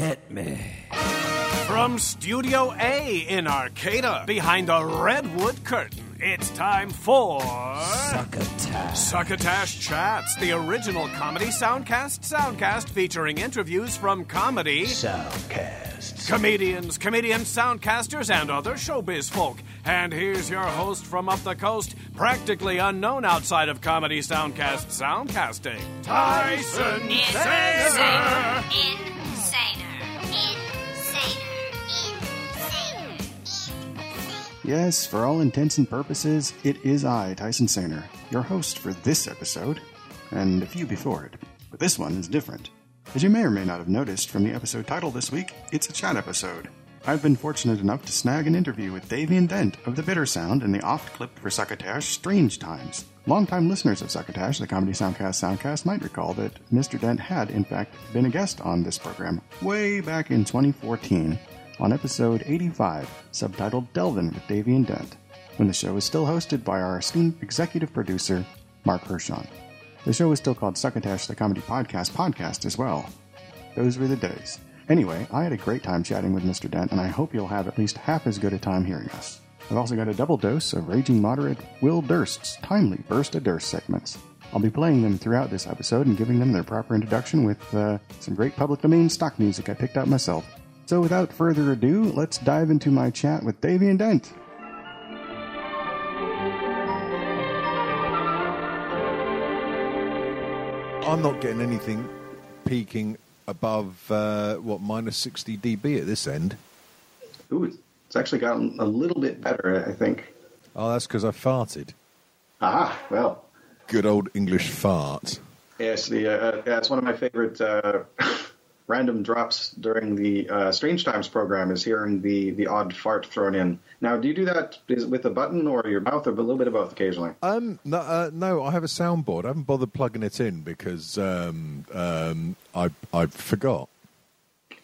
Hit me. From Studio A in Arcata, behind a redwood curtain, it's time for. Succotash. Succotash Chats, the original comedy soundcast soundcast featuring interviews from comedy, Soundcasts. comedians, comedian soundcasters, and other showbiz folk. And here's your host from up the coast, practically unknown outside of comedy soundcast soundcasting, Tyson Sainer. Yes, for all intents and purposes, it is I, Tyson Sainer, your host for this episode, and a few before it. But this one is different. As you may or may not have noticed from the episode title this week, it's a chat episode. I've been fortunate enough to snag an interview with Davian Dent of The Bitter Sound and the oft clipped for Succotash Strange Times. Longtime listeners of Succotash, the Comedy Soundcast Soundcast, might recall that Mr. Dent had, in fact, been a guest on this program way back in 2014 on episode 85, subtitled Delvin with Davian Dent, when the show was still hosted by our esteemed executive producer, Mark Hershon. The show was still called Succotash the Comedy Podcast Podcast as well. Those were the days. Anyway, I had a great time chatting with Mr. Dent, and I hope you'll have at least half as good a time hearing us. I've also got a double dose of Raging Moderate Will Durst's timely Burst of Durst segments. I'll be playing them throughout this episode and giving them their proper introduction with uh, some great public domain stock music I picked out myself. So without further ado, let's dive into my chat with Davian Dent. I'm not getting anything peaking above uh, what minus 60 dB at this end. Ooh, it's actually gotten a little bit better, I think. Oh, that's because I farted. Aha, well, Good old English fart. yes, the uh, yeah, it's one of my favorite uh, random drops during the uh, Strange Times program is hearing the the odd fart thrown in. Now, do you do that with a button or your mouth, or a little bit of both occasionally? Um, no, uh, no, I have a soundboard. I haven't bothered plugging it in because um, um, I I forgot.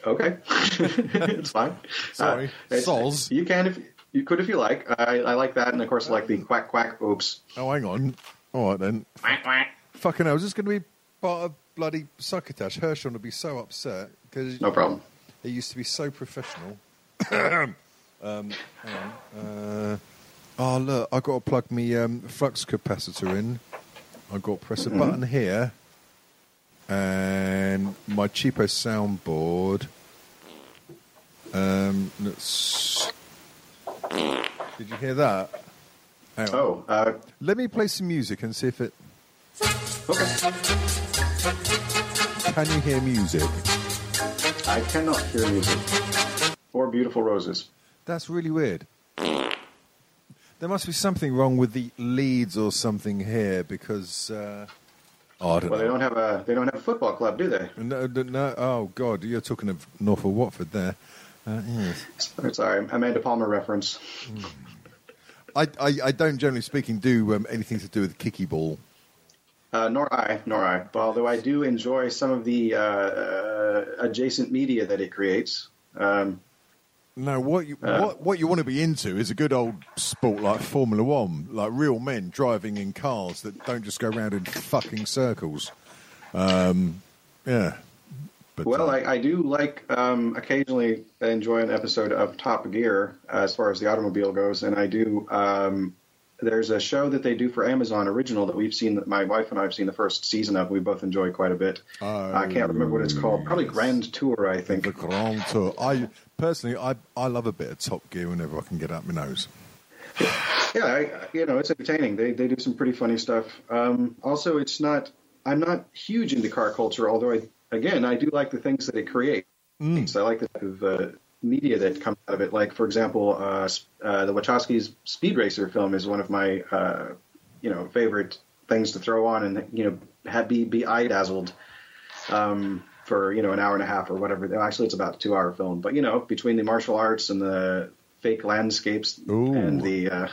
Okay, it's fine. Sorry. it's- Soz. You can if you could if you like. I, I like that, and of course, I like the quack quack. Oops. Oh, hang on. All right then. Quack quack. Fucking hell, is this going to be part of bloody Succotash? Herschel would be so upset because No problem. he used to be so professional. um. Uh, oh, look, i got to plug me um, flux capacitor in. i got to press a button here. And my cheapo soundboard. Um, let's... Did you hear that? Oh, uh, Let me play some music and see if it. okay. Can you hear music? I cannot hear music or beautiful roses. That's really weird. There must be something wrong with the leads or something here because. Uh, oh, I don't Well, they don't have a they don't have a football club, do they? No, no, oh, God, you're talking of North Norfolk Watford there. Uh, yes. Sorry, Amanda Palmer reference. I, I, I don't, generally speaking, do um, anything to do with kicky ball. Uh, nor I, nor I. But although I do enjoy some of the uh, uh, adjacent media that it creates. Um, No, what you Uh. what what you want to be into is a good old sport like Formula One, like real men driving in cars that don't just go around in fucking circles. Um, yeah. But, well, uh, I, I do like um, occasionally enjoy an episode of Top Gear uh, as far as the automobile goes, and I do. Um, there's a show that they do for Amazon Original that we've seen. That my wife and I have seen the first season of. We both enjoy quite a bit. I can't remember what it's called. Probably Grand Tour, I think. the Grand Tour. I personally, I I love a bit of Top Gear whenever I can get up my nose. Yeah, I, you know, it's entertaining. They they do some pretty funny stuff. Um, also, it's not. I'm not huge into car culture, although I again I do like the things that it creates. I like the type of uh, media that comes out of it. Like, for example, uh, uh, the Wachowskis' Speed Racer film is one of my uh, you know favorite things to throw on and you know have be be eye dazzled um, for you know an hour and a half or whatever. Actually, it's about a two hour film, but you know between the martial arts and the fake landscapes Ooh. and the uh,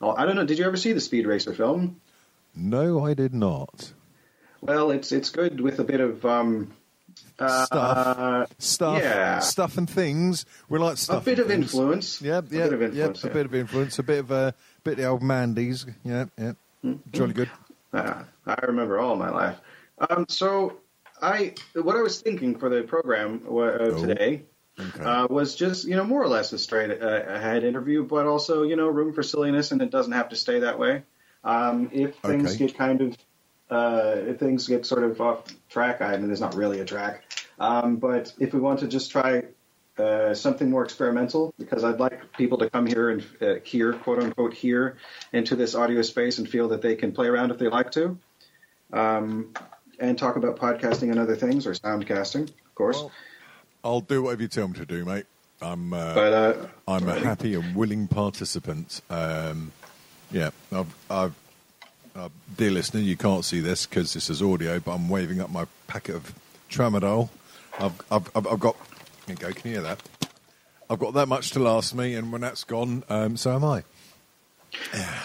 oh, I don't know. Did you ever see the Speed Racer film? No, I did not. Well, it's it's good with a bit of um, uh, Stuff. Stuff, yeah. stuff and things. We like stuff. a bit of influence. Yep, a yep, bit of influence. yep, a bit of influence, a bit of uh, bit of the old Mandy's. Yep, yep. Mm-hmm. Jolly good. Uh, I remember all my life. Um, so I what I was thinking for the program uh, Oh. today Okay. uh, was just you know more or less a straight uh, ahead interview, but also you know room for silliness, and it doesn't have to stay that way. Um, if things Okay. get kind of uh, if things get sort of off track, I mean, there's not really a track, um, but if we want to just try uh, something more experimental, because I'd like people to come here and uh, hear quote unquote here into this audio space and feel that they can play around if they like to. Um, and talk about podcasting and other things, or soundcasting, of course. Well, I'll do whatever you tell me to do, mate. I'm uh, but uh, I'm a happy and willing participant. Um, yeah, I've, I've, uh, dear listener, you can't see this because this is audio, but I'm waving up my packet of tramadol. I've, I've, I've, got. Here you go. Can you hear that? I've got that much to last me, and when that's gone, um, so am I.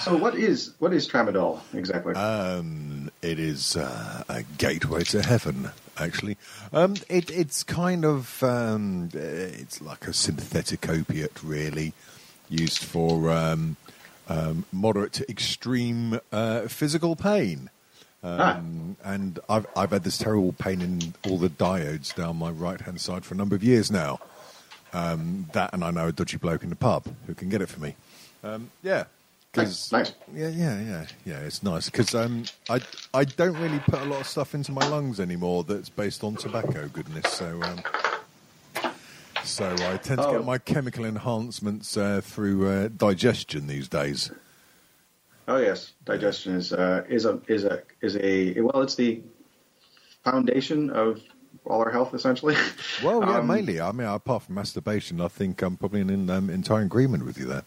So what is what is tramadol exactly? Um, it is uh, a gateway to heaven. Actually, um, it, it's kind of um, it's like a synthetic opiate, really, used for um, moderate to extreme uh, physical pain. Um, And I've I've had this terrible pain in all the diodes down my right hand side for a number of years now. Um, that and I know a dodgy bloke in the pub who can get it for me. Um, yeah, Nice, nice. yeah, yeah, yeah, yeah. It's nice because um, I I don't really put a lot of stuff into my lungs anymore that's based on tobacco goodness. So um, so I tend to Oh. get my chemical enhancements uh, through uh, digestion these days. Oh yes, digestion is uh, is a is a is a well, it's the foundation of all our health essentially. Well, yeah, Um, mainly. I mean, apart from masturbation, I think I'm probably in um, entire agreement with you there.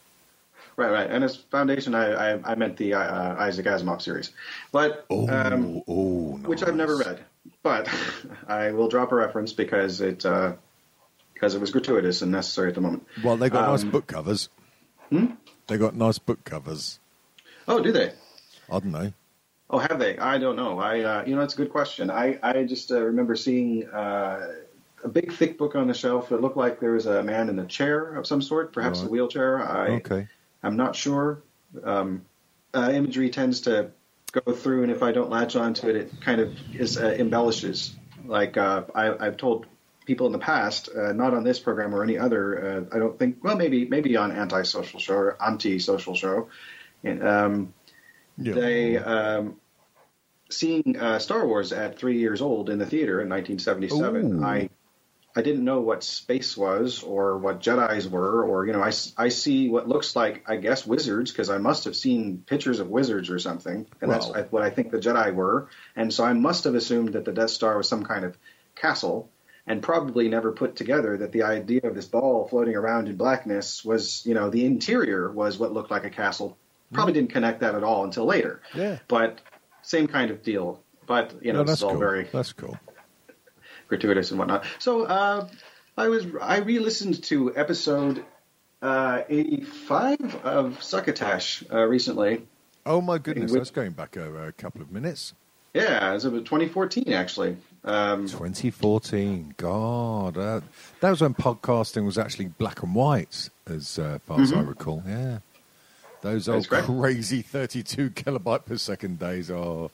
Right, right. And as foundation, I I, I meant the uh, Isaac Asimov series, but Oh, um, oh, which I've never read. But I will drop a reference because it uh, because it was gratuitous and necessary at the moment. Well, they got nice Um, book covers. Hmm? They got nice book covers. Oh, do they? I don't know. Oh, have they? I don't know. I, uh, you know, it's a good question. I, I just uh, remember seeing uh, a big, thick book on the shelf. It looked like there was a man in a chair of some sort, perhaps a wheelchair. I, Okay. I'm not sure. Um, uh, imagery tends to go through, and if I don't latch onto it, it kind of is uh, embellishes. Like uh, I, I've told people in the past, uh, not on this program or any other. Uh, I don't think. Well, maybe maybe on anti-social show or anti-social show. And, um, Yeah. they um, seeing uh, Star Wars at three years old in the theater in 1977. Ooh. I I didn't know what space was or what Jedi's were, or you know, I, s- I see what looks like I guess wizards because I must have seen pictures of wizards or something, and that's what I think the Jedi were, and so I must have assumed that the Death Star was some kind of castle. And probably never put together that the idea of this ball floating around in blackness was, you know, the interior was what looked like a castle. Probably didn't connect that at all until later. Yeah. But same kind of deal. But you know, No, it's that's all cool. very That's cool. gratuitous and whatnot. So uh, I was I re-listened to episode uh, 85 of Succotash uh, recently. Oh my goodness, Which- that's going back over a couple of minutes. Yeah, it was about 2014 actually. Um, 2014. God, uh, that was when podcasting was actually black and white, as uh, far as I recall. Yeah, those old Mm-hmm. Crazy 32 kilobyte per second days are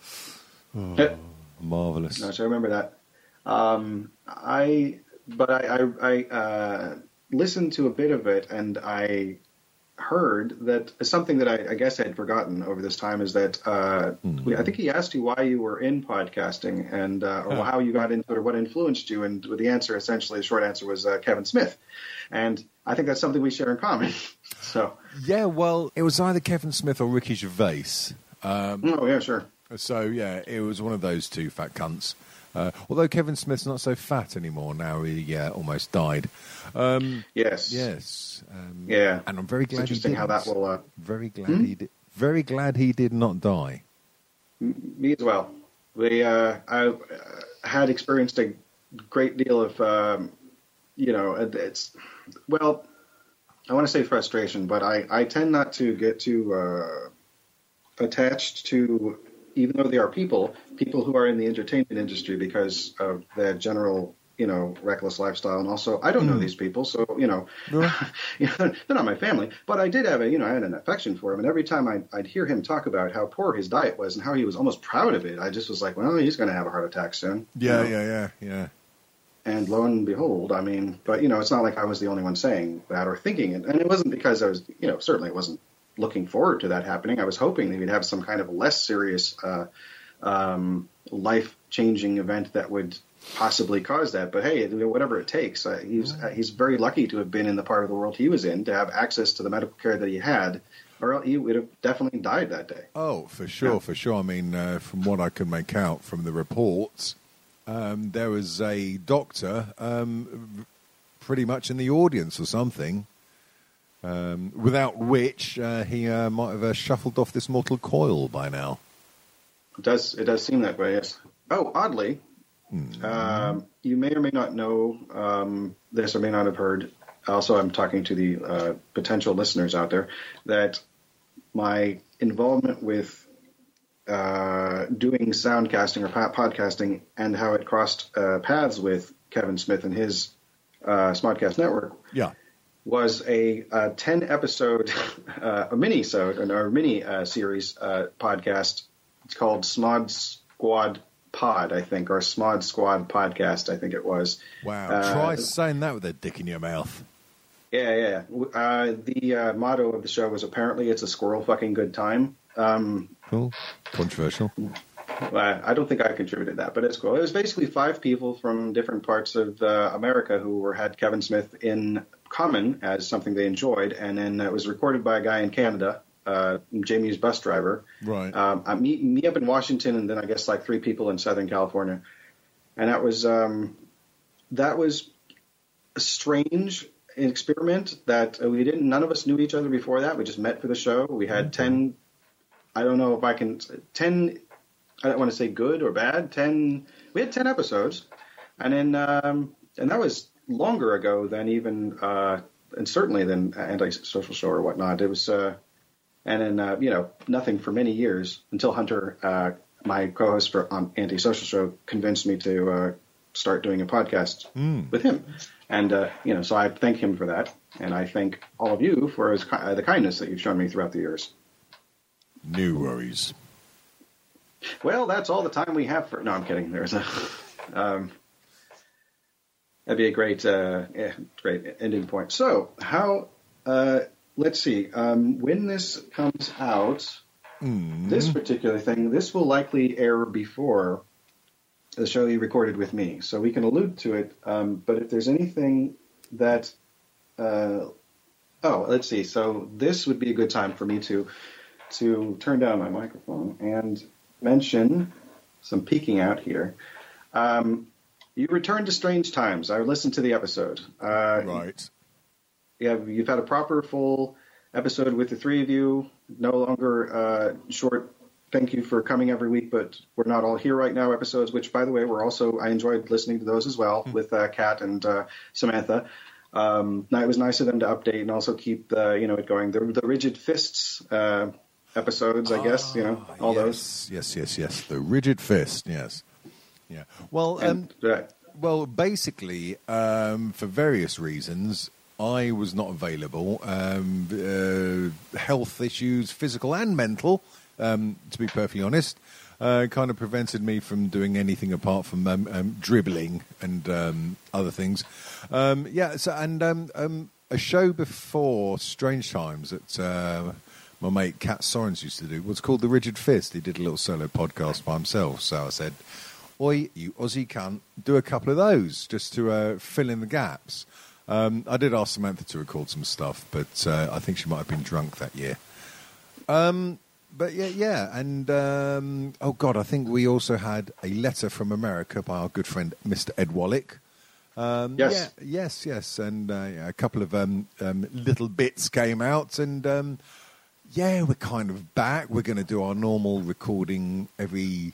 yeah, marvelous. no, so I remember that. Um, I but I I, I uh, listened to a bit of it and I heard that something that I, I guess I had forgotten over this time is that uh, we, I think he asked you why you were in podcasting and uh, or how you got into it or what influenced you, and the answer essentially, the short answer was uh, Kevin Smith, and I think that's something we share in common. so, Yeah, well, it was either Kevin Smith or Ricky Gervais. Um, oh yeah, sure. So yeah, it was one of those two fat cunts. Uh, although Kevin Smith's not so fat anymore now, he uh, almost died. Um, Yes. yes, um, Yeah. and I'm very It's glad. interesting he how that will. Uh, Very glad he did. Very glad he did not die. Me as well. We, uh, I uh, had experienced a great deal of, um, you know, it's, well, I want to say frustration, but I, I tend not to get too uh, attached to, even though they are people, people who are in the entertainment industry because of the general you know reckless lifestyle, and also I don't know hmm. these people, so you know, you know, they're not my family. But I did have a you know I had an affection for him, and every time I'd, I'd hear him talk about how poor his diet was and how he was almost proud of it, I just was like, well, he's going to have a heart attack soon. you Yeah, know? yeah, yeah, yeah. And lo and behold, I mean, but you know, it's not like I was the only one saying that or thinking it, and it wasn't because I was, you know, certainly it wasn't looking forward to that happening. I was hoping that we'd have some kind of less serious, uh, um, life-changing event that would possibly cause that. But hey, whatever it takes, uh, he's uh, he's very lucky to have been in the part of the world he was in to have access to the medical care that he had, or he would have definitely died that day. Oh, for sure, Yeah. for sure. I mean, uh, from what I can make out from the reports, um, there was a doctor um, pretty much in the audience or something, um, without which uh, he uh, might have uh, shuffled off this mortal coil by now. It does it does seem that way? Yes. Oh, oddly, um, you may or may not know um, this, or may not have heard. Also, I'm talking to the uh, potential listeners out there that my involvement with uh, doing soundcasting or po- podcasting and how it crossed uh, paths with Kevin Smith and his uh, Smodcast network Yeah. Was a, uh 10 episode, uh, a mini sode or mini uh, series uh, podcast. It's called Smod Squad Pod, I think, or Smod Squad Podcast, I think it was. Wow. Uh, Try saying that with a dick in your mouth. Yeah, yeah. Uh, the uh, motto of the show was apparently it's a squirrel fucking good time. Um, Cool. Controversial. I don't think I contributed that, but it's cool. It was basically five people from different parts of uh, America who were had Kevin Smith in common as something they enjoyed, and then it was recorded by a guy in Canada, uh, Jamie's bus driver. Right. Um, uh, me, me up in Washington, and then I guess like three people in Southern California, and that was um, that was a strange experiment that we didn't. None of us knew each other before that. We just met for the show. We had ten. I don't know if I can ten. I don't want to say good or bad. Ten. We had ten episodes, and then um, and that was longer ago than even uh, and certainly than anti-social show or whatnot. It was. Uh, and then uh, you know nothing for many years until Hunter, uh, my co-host for on Anti-Social Show, convinced me to uh, start doing a podcast with him, and uh, you know so I thank him for that, and I thank all of you for his, uh, the kindness that you've shown me throughout the years. New worries. Well, that's all the time we have for. No, I'm kidding. There's a. Um, that'd be a great, uh, yeah, great ending point. So, how? Uh, let's see. Um, when this comes out, this particular thing, this will likely air before the show you recorded with me, so we can allude to it. Um, but if there's anything that, uh, oh, let's see. So this would be a good time for me to to turn down my microphone and mention some peeking out here. Um, you returned to Strange Times. I listened to the episode. Uh, Right. yeah, you've had a proper full episode with the three of you. No longer uh, short. Thank you for coming every week, but we're not all here right now. Episodes, which by the way, we're also I enjoyed listening to those as well with uh, Kat and uh, Samantha. Um, now, it was nice of them to update and also keep the you know it going. The, the rigid fists uh, episodes, I guess you know all those. yes, Yes, yes, yes. The rigid fist. Yes. Yeah. Well, um, And, uh, Well, basically, um, for various reasons, I was not available. Um, uh, health issues, physical and mental, um, to be perfectly honest, uh, kind of prevented me from doing anything apart from um, um, dribbling and um, other things. Um, yeah, so, and um, um, a show before Strange Times that uh, my mate Kat Sorens used to do was called The Rigid Fist. He did a little solo podcast by himself. So I said, Oi, you Aussie cunt, do a couple of those just to uh, fill in the gaps. Um, I did ask Samantha to record some stuff, but uh, I think she might have been drunk that year. Um, but yeah, yeah, and um, oh god, I think we also had a letter from America by our good friend Mr. Ed Wallach. Um, Yes. yeah, yes, yes, and uh, yeah, a couple of um, um, little bits came out, and um, yeah, we're kind of back. We're going to do our normal recording every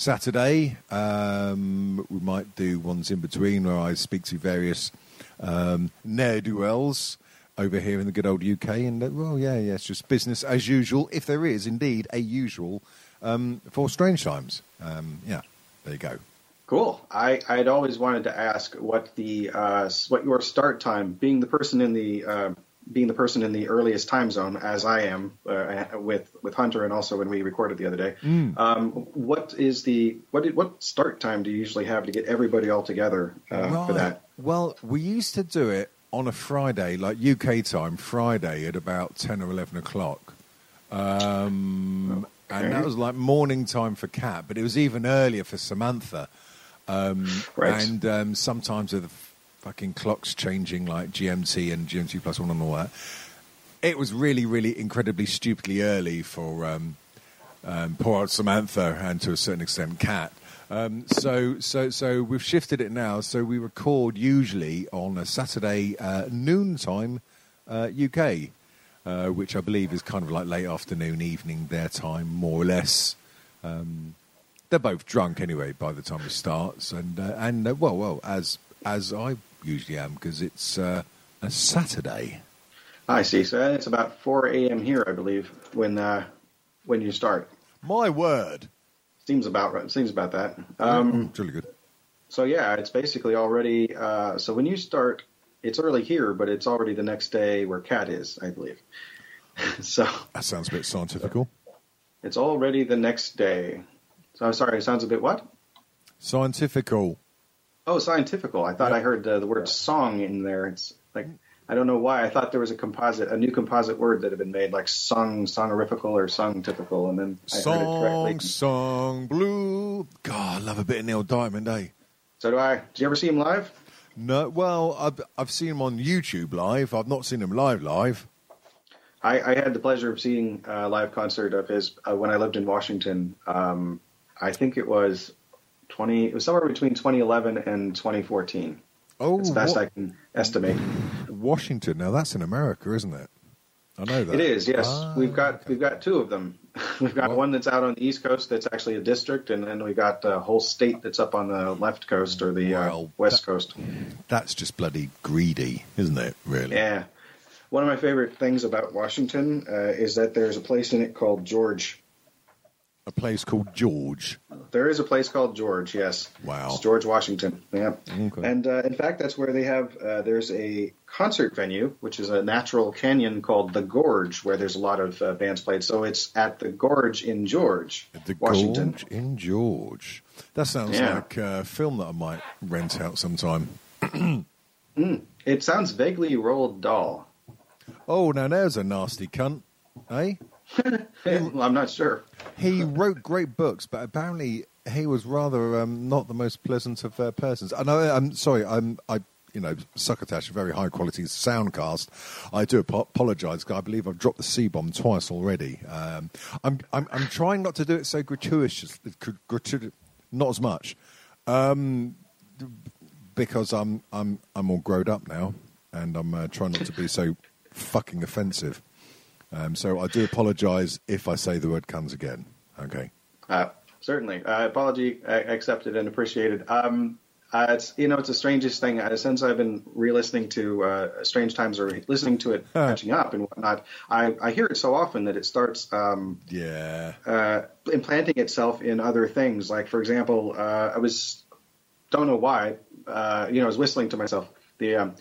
Saturday. Um, we might do ones in between where I speak to various um, ne'er do wells over here in the good old UK. And, uh, well, yeah, yeah, it's just business as usual, if there is indeed a usual um, for Strange Times. Um, yeah, there you go. Cool. I, I'd always wanted to ask what the uh, what your start time, being the person in the uh, being the person in the earliest time zone, as I am uh, with with Hunter, and also when we recorded the other day. Um, what is the what did, what start time do you usually have to get everybody all together uh, for that? Well, we used to do it on a Friday, like UK time, Friday at about 10 or 11 o'clock. Um, And that was like morning time for Kat, but it was even earlier for Samantha. Um, Right. And um, sometimes with the fucking clocks changing, like GMT and GMT plus one and all that, it was really, really incredibly stupidly early for um, um, poor old Samantha and to a certain extent Kat. Um, so, so, so we've shifted it now. So we record usually on a Saturday uh, noontime uh, UK, uh, which I believe is kind of like late afternoon, evening their time, more or less. Um, they're both drunk anyway by the time it starts, and uh, and uh, well, well, as as I usually am because it's uh, a Saturday. I see. So it's about 4 a.m. here, I believe, when uh, when you start. My word, Seems about right. Seems about that. Um, it's really good. So yeah, it's basically already. Uh, so when you start, it's early here, but it's already the next day where Kat is, I believe. so That sounds a bit scientifical. it's already the next day. So I'm sorry. It sounds a bit what? Scientifical. Oh, scientifical. I thought Yeah. I heard uh, the word song in there. It's like I don't know why. I thought there was a composite, a new composite word that had been made, like song, songerifical or song typical, and then I heard it Song, correctly. song, blue. God, I love a bit of Neil Diamond, eh? So do I. Did you ever see him live? No, well, I've I've seen him on YouTube live. I've not seen him live live. I, I had the pleasure of seeing a live concert of his uh, when I lived in Washington. Um, I think it was twenty. It was somewhere between 2011 and 2014. Oh, As best Wa- I can estimate. Washington. Now that's in America, isn't it? I know that. It is. Yes, Ah, we've got we've got two of them. we've got Well- one that's out on the East Coast that's actually a district, and then we've got a whole state that's up on the left coast or the uh, West that- Coast. That's just bloody greedy, isn't it? Really? Yeah. One of my favorite things about Washington uh, is that there's a place in it called George. A place called George. There is a place called George, yes. Wow. It's George Washington. Yeah. Okay. And uh, in fact, that's where they have, uh, there's a concert venue, which is a natural canyon called the Gorge, where there's a lot of uh, bands played. So it's at the Gorge in George, The Washington. Gorge in George. That sounds Yeah. like a film that I might rent out sometime. It sounds vaguely Roald Dahl. Oh, now there's a nasty cunt, eh? I'm not sure. He wrote great books, but apparently he was rather um, not the most pleasant of uh, persons. I, I'm sorry. I'm. I. You know, Succotash, a very high quality soundcast. I do apo- apologise I believe I've dropped the C bomb twice already. Um, I'm, I'm. I'm trying not to do it so gratuitous. gratu- not as much, um, because I'm. I'm. I'm all grown up now, and I'm uh, trying not to be so fucking offensive. Um, so I do apologise if I say the word "cunts" again. Okay. Uh, certainly. Uh, apology accepted and appreciated. Um, uh, it's you know it's the strangest thing. Uh, since I've been re-listening to uh, Strange Times or listening to it catching up and whatnot, I, I hear it so often that it starts um, Yeah. uh, implanting itself in other things. Like for example, uh, I was don't know why. Uh, you know, I was whistling to myself. The um,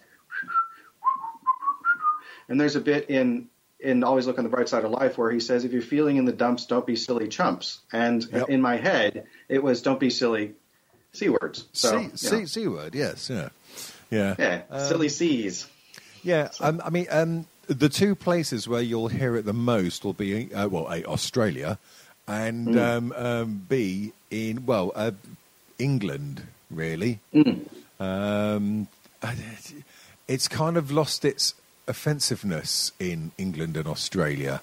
and there's a bit in in Always Look on the Bright Side of Life where he says, "If you're feeling in the dumps, don't be silly chumps." And Yep. in my head, it was, "Don't be silly c words." So C, C, C word, yes, yeah. Yeah. yeah, Um, silly c's. Yeah, um, I mean, um, the two places where you'll hear it the most will be, uh, well, A, Australia, and um, um, B, in, well, uh, England, really. Um, it's kind of lost its offensiveness in England and Australia.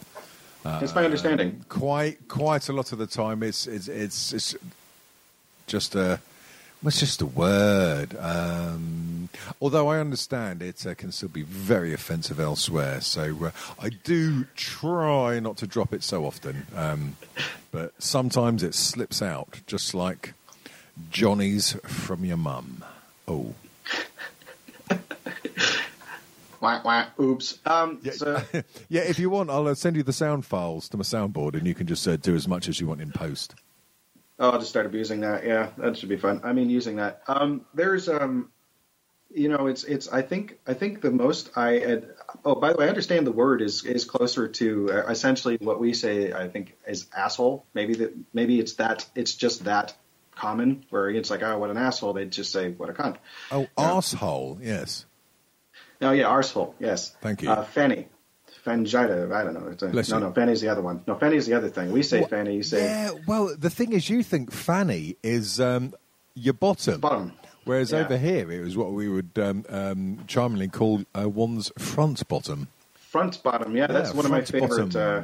That's my understanding. quite quite a lot of the time it's it's it's, it's just a it's just a word. Um, although I understand it uh, can still be very offensive elsewhere. So uh, I do try not to drop it so often. Um, but sometimes it slips out just like Johnny's from your mum. Oh Wah, wah, oops. Um, yeah, so, yeah if you want I'll uh, send you the sound files to my soundboard and you can just uh, do as much as you want in post Oh, I'll just start abusing that. Yeah, that should be fun. I mean, using that. Um, there's, um, you know, it's it's. I think I think the most I had. Oh, by the way, I understand the word is is closer to uh, essentially what we say. I think is asshole. Maybe that maybe it's that it's just that common where it's like, oh, what an asshole. They'd just say, what a cunt. Oh, asshole. yes. Oh yeah, arsehole. Yes. Thank you. Uh, fanny. Fangita, I don't know. Bless no, you. no, fanny's the other one. No, fanny's the other thing. We say fanny, you say Yeah, well, the thing is, you think fanny is um, your bottom. bottom. Whereas Yeah. over here, it was what we would um, um, charmingly call uh, one's front bottom. Front bottom. Yeah, that's one of my favorite uh,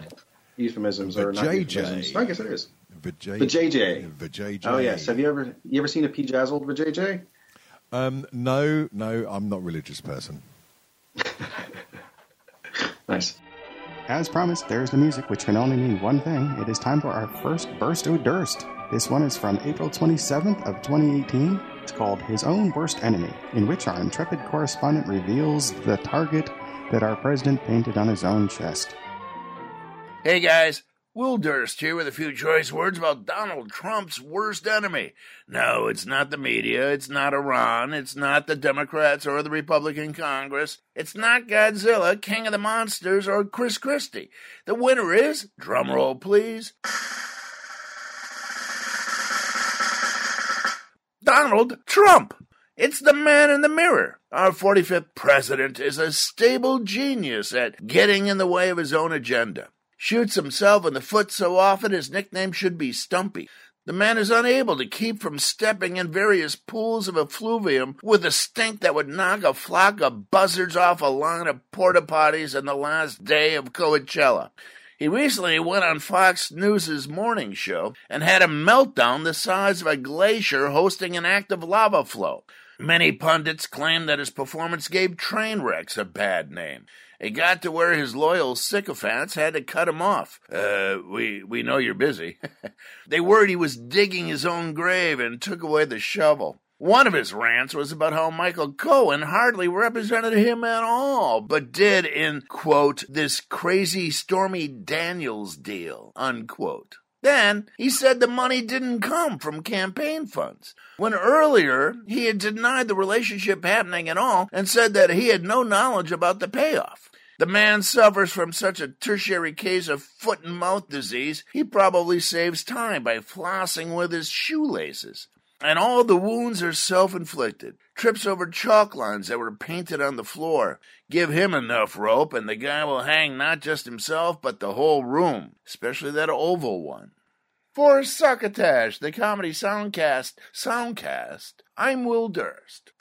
euphemisms or not euphemisms. I guess it is. Vajay- Vajayjay. Vajayjay. Oh yes. Have you ever you ever seen a P Jazzled Vajayjay? Um, no, no, I'm not a religious person. Nice. As promised, there's the music, which can only mean one thing. It is time for our first Burst O' Durst. This one is from April 27th of 2018. It's called His Own Worst Enemy, in which our intrepid correspondent reveals the target that our president painted on his own chest. Hey guys, Will Durst here with a few choice words about Donald Trump's worst enemy. No, it's not the media, it's not Iran, it's not the Democrats or the Republican Congress, it's not Godzilla, King of the Monsters, or Chris Christie. The winner is, drumroll please, Donald Trump. It's the man in the mirror. Our 45th president is a stable genius at getting in the way of his own agenda. Shoots himself in the foot so often his nickname should be Stumpy. The man is unable to keep from stepping in various pools of effluvium with a stink that would knock a flock of buzzards off a line of porta potties on the last day of Coachella. He recently went on Fox News's morning show and had a meltdown the size of a glacier hosting an active lava flow. Many pundits claim that his performance gave Trainwrecks a bad name. It got to where his loyal sycophants had to cut him off. Uh, we, we know you're busy. they worried he was digging his own grave and took away the shovel. One of his rants was about how Michael Cohen hardly represented him at all, but did in, quote, this crazy Stormy Daniels deal, unquote. Then he said the money didn't come from campaign funds, when earlier he had denied the relationship happening at all and said that he had no knowledge about the payoff. The man suffers from such a tertiary case of foot and mouth disease, he probably saves time by flossing with his shoelaces. And all the wounds are self inflicted. Trips over chalk lines that were painted on the floor. Give him enough rope, and the guy will hang not just himself, but the whole room, especially that oval one. For Succotash, the comedy soundcast, soundcast, I'm Will Durst.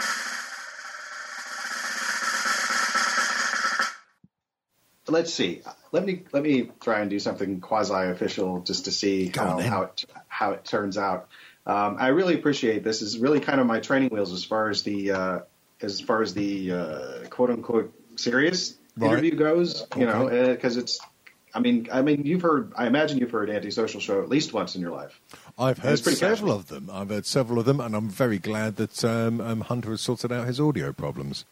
Let's see. Let me let me try and do something quasi official just to see Go on how then. how it how it turns out. Um, I really appreciate this. Is really kind of my training wheels as far as the uh, as far as the uh, quote unquote serious Right. interview goes. You know, Okay. because it's. I mean, I mean, you've heard. I imagine you've heard antisocial show at least once in your life. I've heard several casual. of them. I've heard several of them, and I'm very glad that um, um, Hunter has sorted out his audio problems.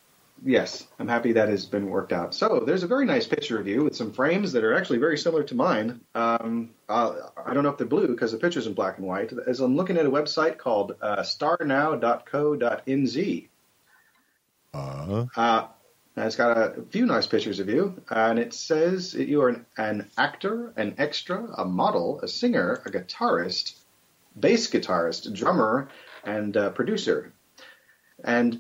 Yes, I'm happy that has been worked out. So there's a very nice picture of you with some frames that are actually very similar to mine. Um, uh, I don't know if they're blue because the picture's in black and white. As I'm looking at a website called uh, starnow.co.nz. Uh, Uh, it's got a few nice pictures of you, and it says that you are an, an actor, an extra, a model, a singer, a guitarist, bass guitarist, drummer, and uh, producer. And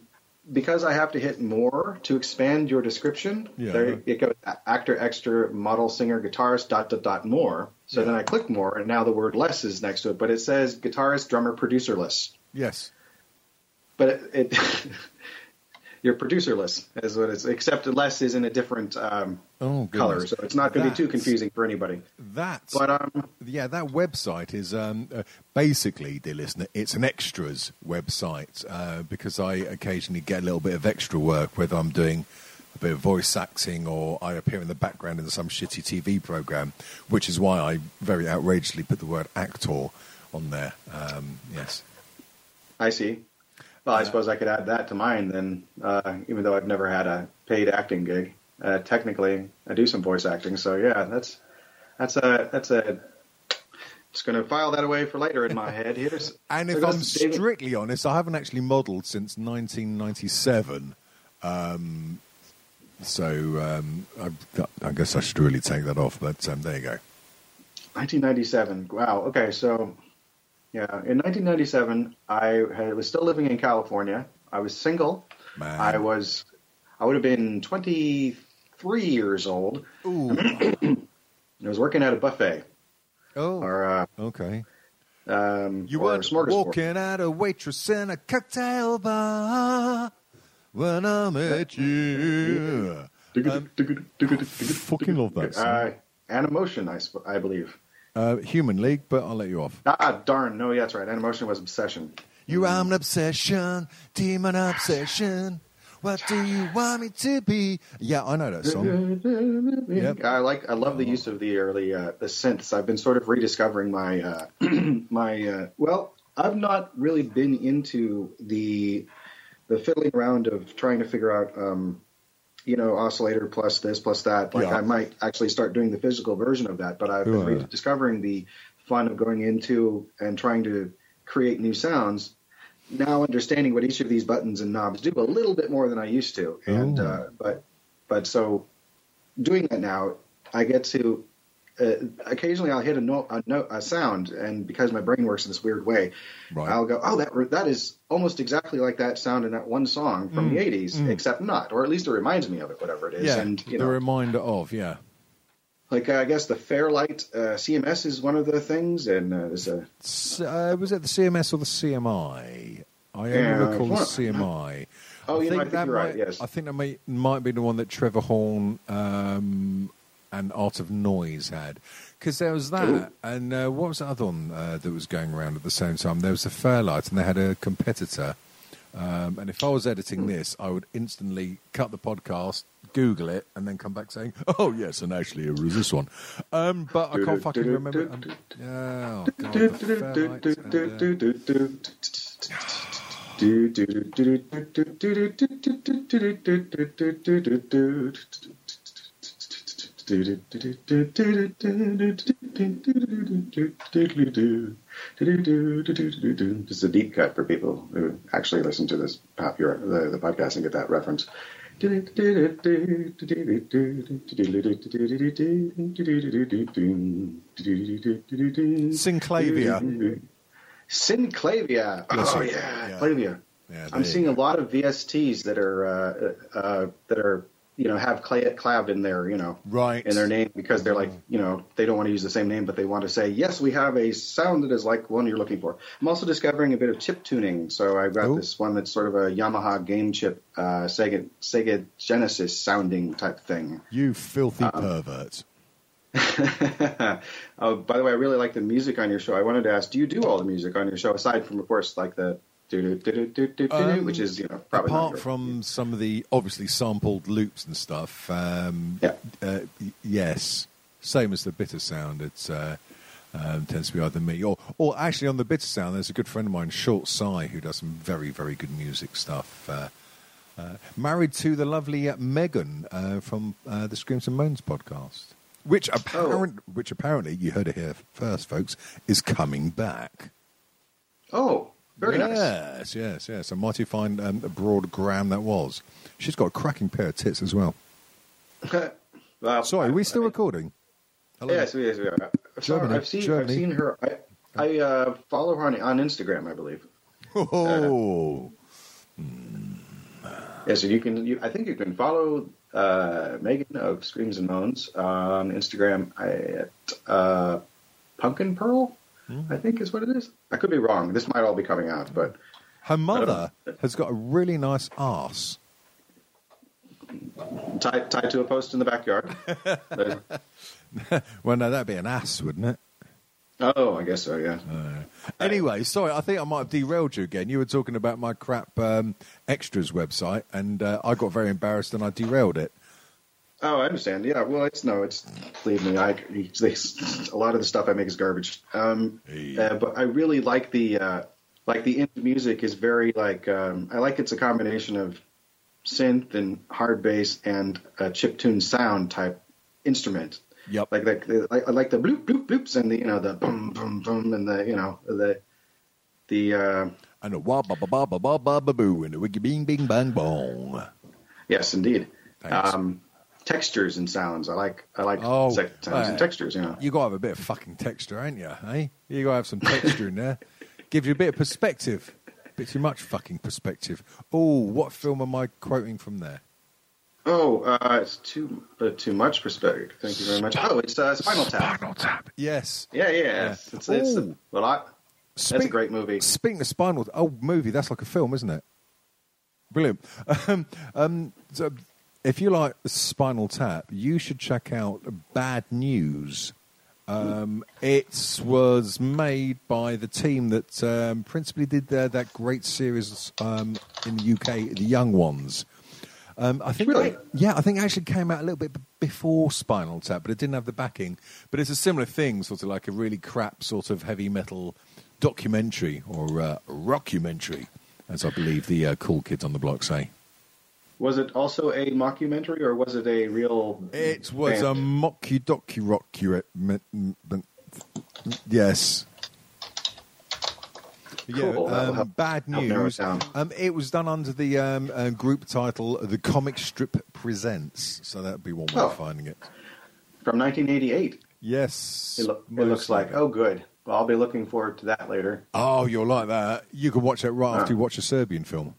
because I have to hit more to expand your description, Yeah. there it goes actor, extra, model, singer, guitarist, dot dot dot more. So then I click more, and now the word less is next to it, but it says guitarist, drummer, producer less. yes. But it, it you're producerless is what it's except less is in a different um, Oh, color, so it's not going to be too confusing for anybody. That, But um, yeah, that website is um, uh, basically, dear listener, it's an extras website uh, because I occasionally get a little bit of extra work, whether I'm doing a bit of voice acting or I appear in the background in some shitty TV program, which is why I very outrageously put the word actor on there. Um, yes. I see. Well, I suppose I could add that to mine then, uh, even though I've never had a paid acting gig. Uh, technically, I do some voice acting, so yeah, that's that's a that's a just going to file that away for later in my head. Here's And if I'm to David- strictly honest, I haven't actually modelled since 1997. Um, so um, I, I guess I should really take that off. But um, there you go. 1997. Wow. Okay, so yeah, in 1997, I had, was still living in California. I was single. Man. I was, I would have been 23 years old. Ooh. I was working at a buffet oh. or uh, Okay. um, You were walking at a waitress in a cocktail bar when I met you. Um, fucking love that song. Uh, Animotion, I, sp- I believe. Uh, Human League, but I'll let you off. Ah, darn. No, yeah, that's right. Animotion was Obsession. You are an obsession, demon obsession. What do you want me to be? Yeah, I know that song. Yep. I like. I love the use of the early uh, the synths. I've been sort of rediscovering my uh, my. Uh, well, I've not really been into the the fiddling around of trying to figure out. Um, you know, oscillator plus this plus that. Like Yeah. I might actually start doing the physical version of that, but I've been rediscovering the fun of going into and trying to create new sounds. Now understanding what each of these buttons and knobs do a little bit more than I used to, and uh, but but so doing that now, I get to uh, occasionally I'll hit a note, a note, a sound, and because my brain works in this weird way, Right. I'll go, oh, that that is almost exactly like that sound in that one song from the '80s, except not, or at least it reminds me of it, whatever it is. Mm. Yeah, and you the know, reminder of, yeah. like uh, I guess the Fairlight uh, CMS is one of the things, and uh, there's a S- Uh, was it the CMS or the CMI? I only Yeah, recall the CMI. Oh, you know, I think that you're right, yes. I think that may, might be the one that Trevor Horn um, and Art of Noise had. Because there was that, Ooh. and uh, what was the other one uh, that was going around at the same time? There was the Fairlight, and they had a competitor. Um, and if I was editing this, I would instantly cut the podcast, Google it, and then come back saying, "Oh yes, and actually it was this one." Um, but I can't fucking remember. Um, oh god, and, uh, This is a deep cut for people who actually listen to this popular the, the podcast and get that reference. Synclavier. Synclavier. Oh yeah, Yeah. Clavia. Yeah, I'm seeing a lot of VSTs that are uh, uh, that are you know have clav in their you know Right. in their name because they're like you know they don't want to use the same name but they want to say yes we have a sound that is like one you're looking for. I'm also discovering a bit of chip tuning, so I've got Oh. this one that's sort of a Yamaha game chip uh, Sega Sega Genesis sounding type thing. You filthy Uh, pervert. oh, by the way, I really like the music on your show. I wanted to ask, do you do all the music on your show aside from, of course, like the Um, which is you know probably Apart from some of the obviously sampled loops and stuff, um, Yeah. uh, yes, same as the bitter sound. It uh, um, tends to be either me or, or actually on the bitter sound. There's a good friend of mine, Short Sai, who does some very very good music stuff. Uh, uh, married to the lovely uh, Megan uh, from uh, the Screams and Moans podcast, which apparent, which apparently you heard it here first, folks, is coming back. oh, very nice. yes, yes, yes. A mighty fine um, broad gram that was. She's got a cracking pair of tits as well. Okay. Well, Sorry, are we still I mean, recording? Hello? Yes, yes, we are. Sorry, Germany, I've seen I've seen her. I, I uh, follow her on, on Instagram, I believe. Oh, Yeah, so you can. You, I think you can follow uh, Megan of Screams and Moans on Instagram at uh, Pumpkin Pearl. I think is what it is. I could be wrong. This might all be coming out, but her mother has got a really nice ass. tied tied to a post in the backyard. Well, no, that'd be an ass, wouldn't it? oh, I guess so. Yeah. Anyway, sorry, I think I might have derailed you again. You were talking about my crap um, extras website, and uh, I got very embarrassed and I derailed it. Oh, I understand. Yeah. Well, it's no. It's believe me. I it's, a lot of the stuff I make is garbage. Um, Hey. uh, but I really like the uh, like the indie music is very like um, I like it's a combination of synth and hard bass and a chip tune sound type instrument. Yep. Like the, like, I like the bloop bloop bloops and the you know the boom boom boom and the you know the the uh, And a wah ba ba ba ba ba ba boo and the wiggy bing bing bang bong. yes indeed Thanks. um, textures and sounds. I like I like Oh, sounds uh, and textures. You know. You got to have a bit of fucking texture, ain't you? Hey, You got to have some texture in there. Gives you a bit of perspective. Bit too much fucking perspective. Oh, what film am I quoting from there? Oh, uh, it's too uh, too much perspective. Thank you very much. Oh, it's uh, Spinal Tap. Spinal Tap. Yes. Yeah, yeah. It's, it's, it's Ooh. well, I, that's a great movie. Speaking of Spinal, oh, movie. That's like a film, isn't it? Brilliant. Um, um, so if you like Spinal Tap, you should check out Bad News. Um, it was made by the team that um, principally did uh, that great series um, in the UK, The Young Ones. Um, I think, Really? yeah, I think it actually came out a little bit before Spinal Tap, but it didn't have the backing. But it's a similar thing, sort of like a really crap sort of heavy metal documentary or uh, rockumentary, as I believe the uh, cool kids on the block say. Was it also a mockumentary or was it a real? It was a band? mocky docu rocky. Yes. Yeah, Cool, that'll um, bad help it news. Um, it was done under the um, uh, group title "The Comic Strip Presents," so that'd be one way Oh. of finding it. from 1988. Yes, It, lo- it looks like. Oh, good. Well, I'll be looking forward to that later. Oh, you'll like that. You can watch that right after you watch a Serbian film.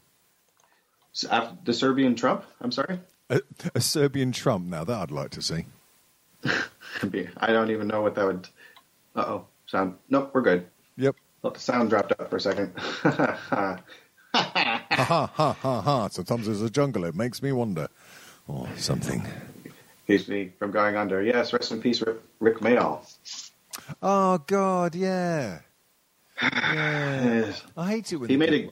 The Serbian Trump. I'm sorry. A, a Serbian Trump. Now that I'd like to see. Could be. I don't even know what that would. Uh oh. Sound. Nope. We're good. Yep. Let the sound dropped out for a second. Ha ha ha ha ha. Sometimes there's a jungle. It makes me wonder, or something. Keeps me from going under. Yes. Rest in peace, Rick, Rick Mayall. Oh God, yeah. Yeah. Yes. I hate it when He made a.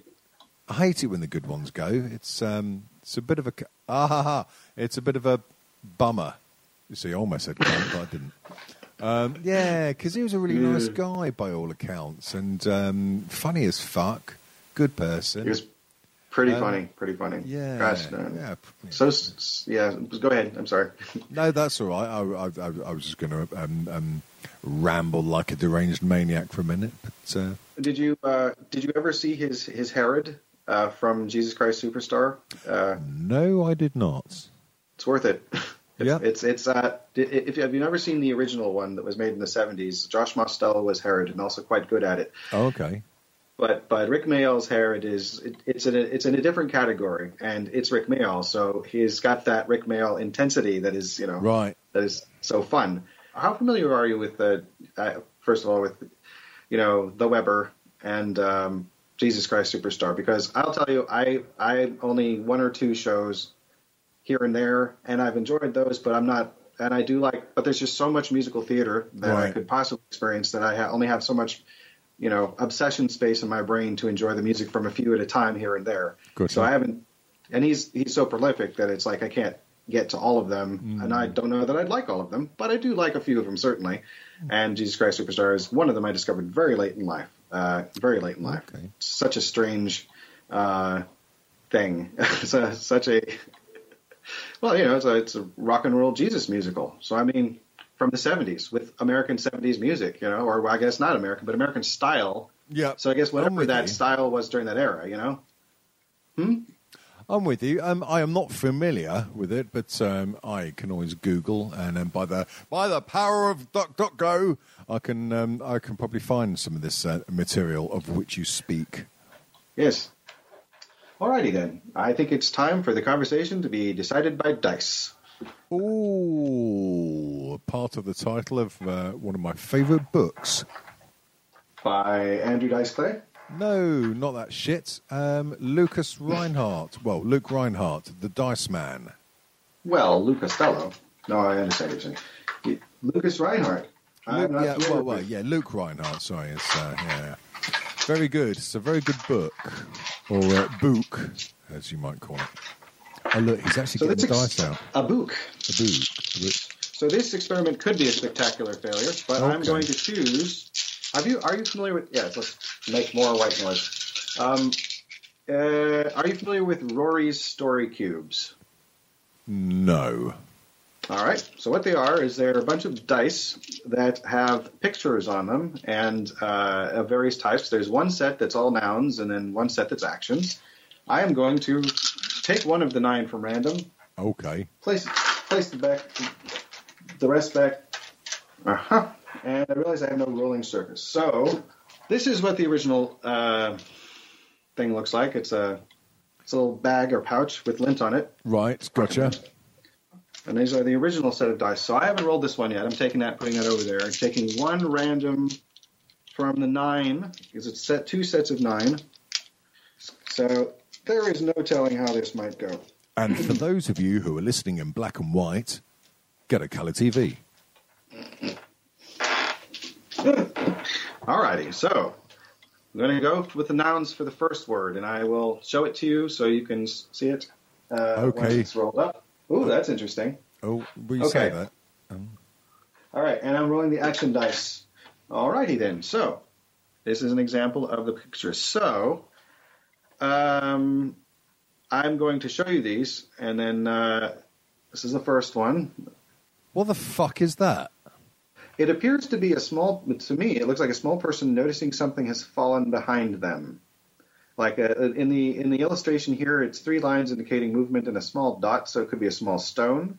I hate it when the good ones go. It's um, it's a bit of a ah ha ha. It's a bit of a bummer. You see, I almost said cunt, but I didn't. Um, yeah, because he was a really nice guy by all accounts, and um, funny as fuck, good person. He was pretty Um, funny. Pretty funny. yeah, Gosh, no. yeah. So yeah. Go ahead. I'm sorry. No, that's all right. I, I, I, I was just going to um, um, ramble like a deranged maniac for a minute, but uh, Did you uh, did you ever see his his Herod uh, from Jesus Christ Superstar? Uh, no, I did not. it's worth it. It's, Yeah. it's it's uh, if have you never seen the original one that was made in the seventies? Josh Mostel was Herod and also quite good at it. Oh, okay. But but Rick Mayall's Herod is it, it's in a, it's in a different category, and it's Rick Mayall, so he's got that Rick Mayall intensity that is you know Right. that is so fun. How familiar are you with the uh, first of all with you know the Webber and um, Jesus Christ Superstar? Because I'll tell you, I I only one or two shows here and there, and I've enjoyed those, but I'm not. And I do like, but there's just so much musical theater that I could possibly experience that I ha- only have so much, you know, obsession space in my brain to enjoy the music from a few at a time here and there. Gotcha. So I haven't, and he's he's so prolific that it's like I can't get to all of them, and I mm. don't know that I'd like all of them, but I do like a few of them certainly. And Jesus Christ Superstar is one of them I discovered very late in life, uh, very late in life. Okay. Such a strange uh, thing, so, such a well, you know, it's a, it's a rock and roll Jesus musical. So I mean, from the '70s with American '70s music, you know, or I guess not American, but American style. Yeah. So I guess whatever that you. style was during that era, you know. Hmm. I'm with you. Um, I am not familiar with it, but um, I can always Google, and then by the by the power of DuckDuckGo, I can um, I can probably find some of this uh, material of which you speak. Yes. Alrighty then. I think it's time for the conversation to be decided by dice. Ooh, part of the title of uh, one of my favourite books. By Andrew Dice Clay. No, not that shit. Um, Lucas Rhinehart. Well, Luke Rhinehart, the Dice Man. Well, Lou Costello. No, I understand what you're saying. Lucas Rhinehart. Luke, yeah, well, well, yeah, Luke Rhinehart. Sorry, it's uh, yeah, very good. It's a very good book, or uh, book, as you might call it. Oh look, he's actually So getting the dice ex- out. a book. A book. A book. So this experiment could be a spectacular failure, but I'm going to choose. Have you? Are you familiar with? Yes. Let's make more white noise. Um, uh, are you familiar with Rory's story cubes? No. All right. So what they are is they're a bunch of dice that have pictures on them and uh, of various types. There's one set that's all nouns and then one set that's actions. I am going to take one of the nine from random, Okay. place place the back, the rest back. Uh-huh. And I realize I have no rolling surface. So this is what the original uh, thing looks like. It's a it's a little bag or pouch with lint on it. Right. Gotcha. And these are the original set of dice. So I haven't rolled this one yet. I'm taking that, putting that over there, and taking one random from the nine, because it's set two sets of nine. So there is no telling how this might go. And for those of you who are listening in black and white, get a colour TV. Alrighty, so I'm going to go with the nouns for the first word, and I will show it to you so you can see it. Uh, Once Okay. it's rolled up. Ooh, that's interesting. Oh, will you say Okay. that? All right, and I'm rolling the action dice. All righty then. So this is an example of the picture. So um, I'm going to show you these, and then uh, this is the first one. What the fuck is that? It appears to be a small. To me, it looks like a small person noticing something has fallen behind them. Like uh in the in the illustration here, it's three lines indicating movement and a small dot, so it could be a small stone.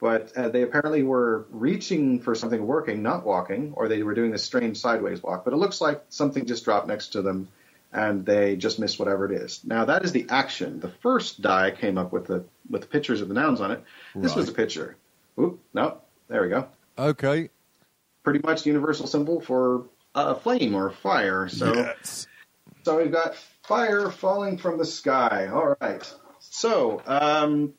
But uh, they apparently were reaching for something working, not walking, or they were doing this strange sideways walk. But it looks like something just dropped next to them, and they just missed whatever it is. Now that is the action. The first die came up with the with the pictures of the nouns on it. This was a picture. Oop, no, there we go Okay. pretty much universal symbol for a flame or fire. So, yes. so we've got fire falling from the sky. All right. So, um,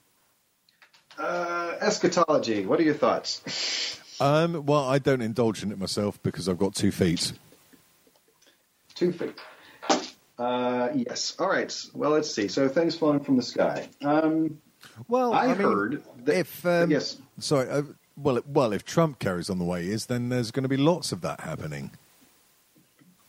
uh, eschatology. What are your thoughts? Um, well, I don't indulge in it myself because I've got two feet. Two feet. Uh, yes. All right. Well, let's see. So things falling from the sky. Um, Well, I, I, mean, heard that. if um, yes. sorry, uh, well, well, if Trump carries on the way he is, then there's going to be lots of that happening.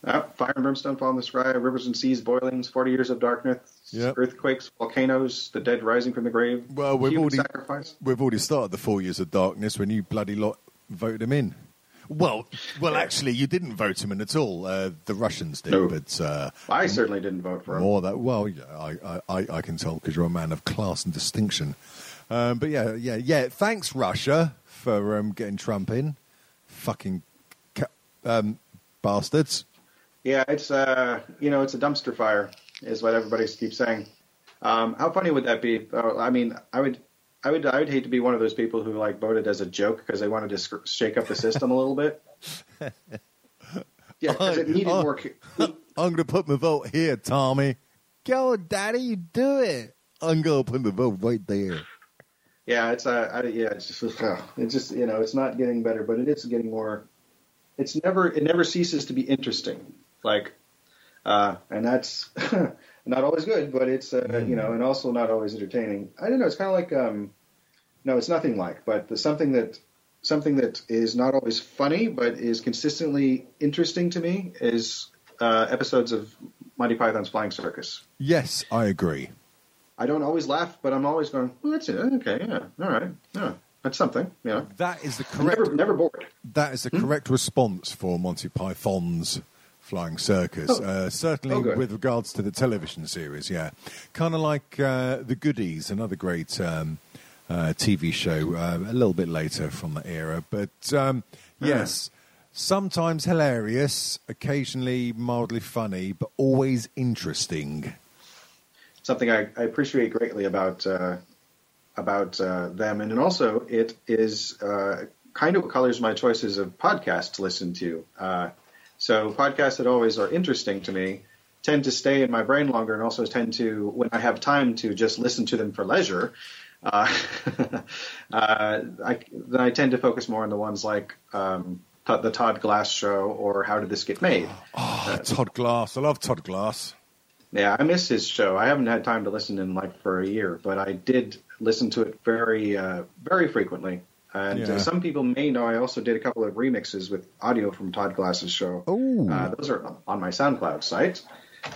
Uh, fire and brimstone fall in the sky, rivers and seas boiling, 40 years of darkness, Yep. earthquakes, volcanoes, the dead rising from the grave, Well, we've already sacrifice. we've already started the four years of darkness when you bloody lot voted him in. Well, well, actually, you didn't vote him in at all. Uh, the Russians did, No. but uh, I certainly didn't vote for him. more that. Well, yeah, I, I, I can tell because you're a man of class and distinction. Um, but yeah, yeah, yeah. Thanks, Russia, for um, getting Trump in. Fucking ca- um, bastards. Yeah, it's uh, you know, it's a dumpster fire, is what everybody keeps saying. Um, how funny would that be? Uh, I mean, I would, I would, I would hate to be one of those people who like voted as a joke because they wanted to sc- shake up the system a little bit. Yeah, because it needed more. I'm going to put my vote here, Tommy. Go, Daddy, you do it. I'm going to put my vote right there. Yeah, it's uh, I, yeah, it's just, it's just you know, it's not getting better, but it is getting more. It's never, it never ceases to be interesting. Like, uh, and that's not always good, but it's uh, you know, and also not always entertaining. I don't know. It's kind of like, um, no, it's nothing like, but the, something that something that is not always funny, but is consistently interesting to me is uh, episodes of Monty Python's Flying Circus. Yes, I agree. I don't always laugh, but I'm always going, well, that's it. Okay, yeah, all right, yeah, that's something. You know, That is the I'm correct. never, never bored. That is the correct response for Monty Python's Flying Circus. Oh. Uh, certainly with regards to the television series, yeah. Kind of like uh, The Goodies, another great um, uh, TV show, uh, a little bit later from that era. But um, yes, sometimes hilarious, occasionally mildly funny, but always interesting. Something I, I appreciate greatly about uh, about uh, them, and also it is uh, kind of what colors my choices of podcasts to listen to. Uh, so podcasts that always are interesting to me tend to stay in my brain longer, and also tend to when I have time to just listen to them for leisure. Uh, uh, I, then I tend to focus more on the ones like um, the Todd Glass Show or How Did This Get Made. Oh, Todd Glass. I love Todd Glass. Yeah, I miss his show. I haven't had time to listen in like for a year, but I did listen to it very, uh, very frequently. And Yeah. uh, some people may know I also did a couple of remixes with audio from Todd Glass's show. Ooh. Uh, those are on my SoundCloud site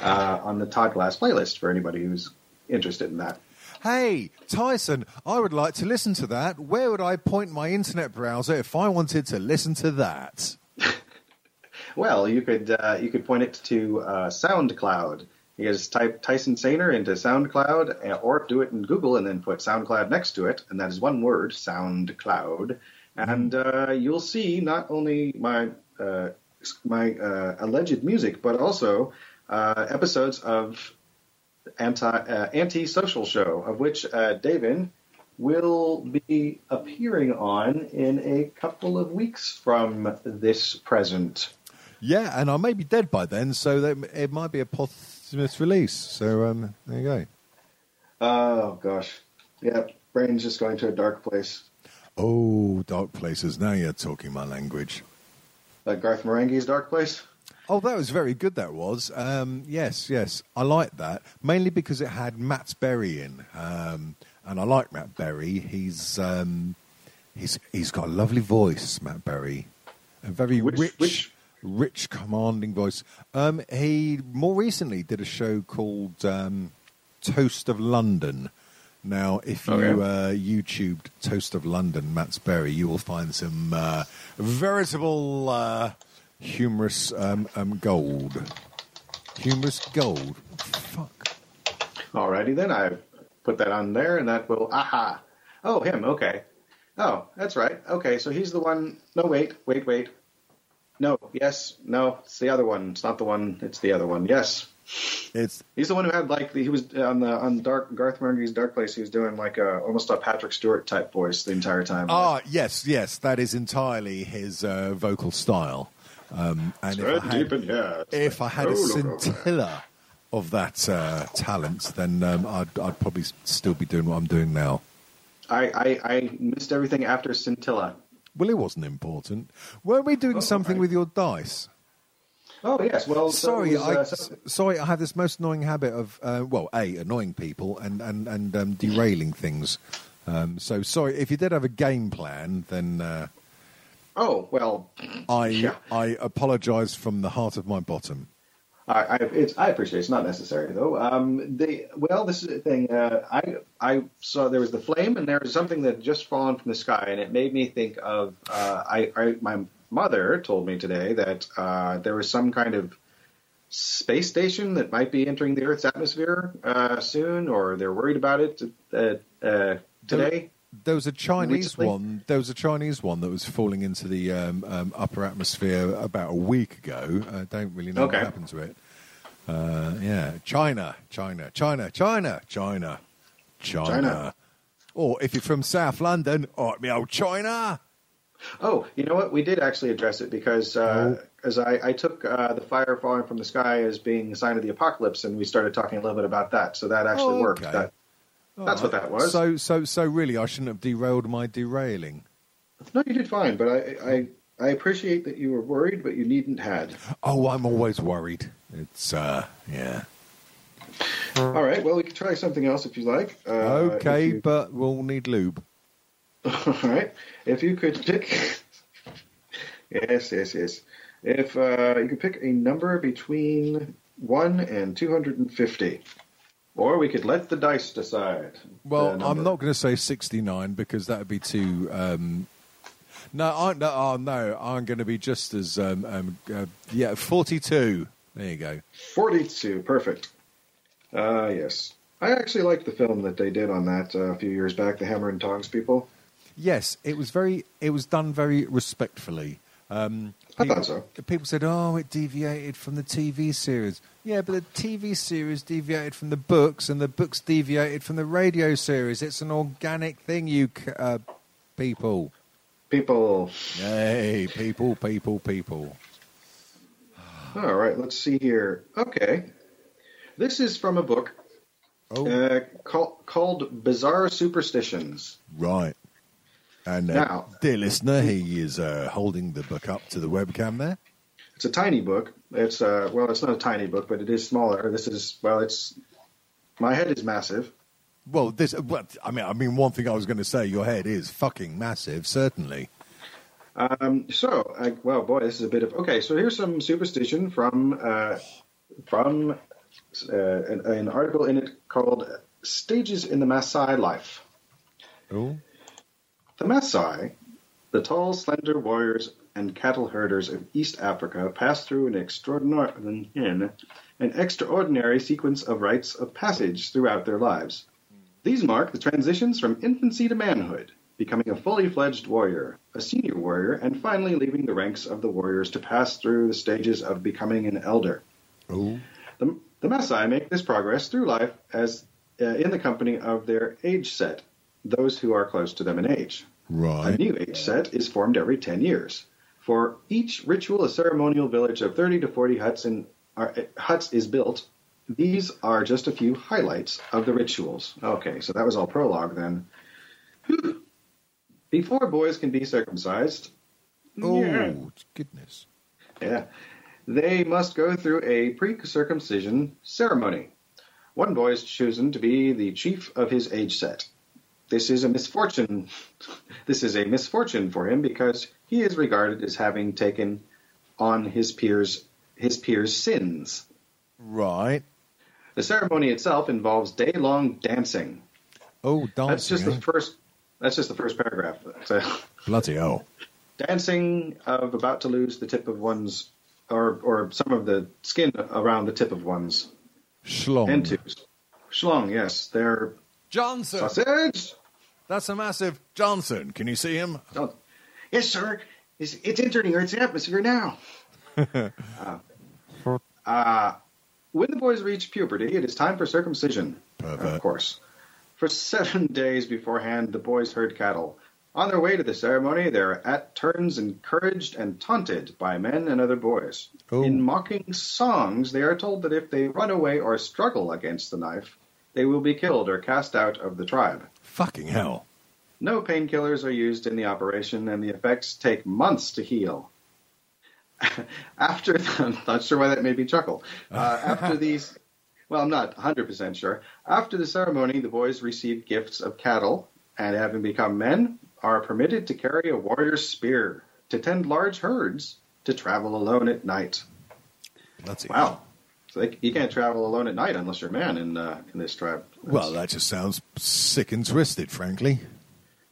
uh, on the Todd Glass playlist for anybody who's interested in that. Hey, Tyson, I would like to listen to that. Where would I point my internet browser if I wanted to listen to that? Well, you could uh, you could point it to uh, SoundCloud. You just type Tyson Sainer into SoundCloud, uh, or do it in Google and then put SoundCloud next to it, and that is one word, SoundCloud, and uh, you'll see not only my uh, my uh, alleged music, but also uh, episodes of anti uh, anti-social show, of which uh, David will be appearing on in a couple of weeks from this present. Yeah, and I may be dead by then, so it might be a posthumous release. So um, there you go. Oh gosh, yeah, brain's just going to a dark place. Oh, dark places. Now you're talking my language. Like Garth Marenghi's dark place. Oh, that was very good. That was. Um, yes, yes, I liked that mainly because it had Matt Berry in, um, and I like Matt Berry. He's um, he's he's got a lovely voice, Matt Berry, a very Which- rich, which- rich, commanding voice. Um, he more recently did a show called um, Toast of London. Now, if you Okay. uh, YouTubed Toast of London, Matt Berry, you will find some uh, veritable uh, humorous um, um, gold. Humorous gold. Fuck. Alrighty then, I put that on there, and that will aha. Oh, him. Okay. Oh, that's right. Okay, so he's the one. No, wait, wait, wait. No, yes, no, it's the other one. It's not the one. It's the other one. Yes, It's he's the one who had like the, he was on the on Dark Garth Marenghi's Dark Place. He was doing like a almost a Patrick Stewart type voice the entire time. ah yes, yes. That is entirely his uh, vocal style. Um, and if I, had, if I had a Oh, there. scintilla of that uh, talent, then um, I'd, I'd probably still be doing what I'm doing now. I, I I missed everything after Scintilla. Well, it wasn't important. Weren't we doing Oh, something right. with your dice? Oh yes, well, Sorry, it was, I, uh, so- sorry, I have this most annoying habit of, uh, well, a annoying people and and and um, derailing things. Um, so sorry if you did have a game plan, then uh, oh well, I Yeah. I apologise from the heart of my bottom. I, I, it's, I appreciate it. it's not necessary though. Um, they well, this is the thing. Uh, I I saw there was the flame, and there was something that had just fallen from the sky, and it made me think of. Uh, I, I my mother told me today that uh, there was some kind of space station that might be entering the Earth's atmosphere uh, soon, or they're worried about it uh, uh, today. Was a Chinese one. There was a Chinese one that was falling into the um, um, upper atmosphere about a week ago. I don't really know Okay. what happened to it. Uh, yeah, China, China, China, China, China, China. China. Or if you're from South London, oh, me old China. Oh, you know what? We did actually address it because uh, as I, I took uh, the fire falling from the sky as being a sign of the apocalypse, and we started talking a little bit about that. So that actually Oh, worked. That, that's what that was. So, so, so really, I shouldn't have derailed my derailing. no, you did fine, but I, I I appreciate that you were worried, but you needn't had. Oh, I'm always worried. It's uh, yeah. All right. Well, we can try something else if you like. Uh, okay, you- but we'll need lube. all right. If you could pick. yes, yes, yes. If uh, you could pick a number between one and two hundred and fifty, or we could let the dice decide. Well, I'm not going to say 69 because that would be too. Um, no, I, no, oh, no, I'm going to be just as. Um, um, uh, yeah, 42. There you go. 42, perfect. Uh, yes. I actually liked the film that they did on that uh, a few years back, The Hammer and Tongs people. Yes, it was very. It was done very respectfully. Um, I people, thought so. People said, "Oh, it deviated from the TV series." Yeah, but the TV series deviated from the books, and the books deviated from the radio series. It's an organic thing, you uh, people. People. Hey, people, people, people. All right, let's see here. Okay. This is from a book Oh, uh, call, called Bizarre Superstitions. right. And uh, Now- dear listener, he is uh, holding the book up to the webcam there. It's a tiny book. It's uh, well, it's not a tiny book, but it is smaller. This is well, it's my head is massive. Well, this. But I mean, I mean, one thing I was going to say, your head is fucking massive, certainly. Um, so, I, well, boy, this is a bit of okay. So here's some superstition from uh, from uh, an, an article in it called stages in the Maasai life. Oh, The Maasai, the tall, slender warriors and cattle herders of East Africa, pass through an extraordinary, an extraordinary sequence of rites of passage throughout their lives. These mark the transitions from infancy to manhood, becoming a fully fledged warrior, a senior warrior, and finally leaving the ranks of the warriors to pass through the stages of becoming an elder. oh, The, the Maasai make this progress through life as uh, in the company of their age set, those who are close to them in age. Right. A new age set is formed every 10 years. For each ritual, a ceremonial village of 30 to 40 huts, in, are, huts is built. These are just a few highlights of the rituals. Okay, so that was all prologue then. Whew. Before boys can be circumcised, Oh, yeah, goodness. yeah, they must go through a pre-circumcision ceremony. One boy is chosen to be the chief of his age set. This is a misfortune. This is a misfortune for him because he is regarded as having taken on his peers his peers' sins. Right. The ceremony itself involves day-long dancing. Oh, dancing. That's just eh? the first. That's just the first paragraph. So, Bloody hell. dancing of about to lose the tip of one's, or or some of the skin around the tip of one's Schlong. entus. Schlong, yes, they're Johnson. sausage. That's a massive Johnson. Can you see him? Oh, yes, sir. It's, it's entering Earth's atmosphere now. uh, uh, when the boys reach puberty, it is time for circumcision. Perfect. Of course. For seven days beforehand, the boys herd cattle. On their way to the ceremony, they are at turns encouraged and taunted by men and other boys. Oh. In mocking songs, they are told that if they run away or struggle against the knife, they will be killed or cast out of the tribe. Fucking hell. No painkillers are used in the operation, and the effects take months to heal. after, I'm not sure why that made me chuckle. Uh, after these, well, I'm not 100% sure. After the ceremony, the boys receive gifts of cattle, and having become men, are permitted to carry a warrior's spear, to tend large herds, to travel alone at night. Bloody Wow. So they, you can't travel alone at night unless you're a man in, uh, in this tribe. Well, that just sounds sick and twisted, frankly.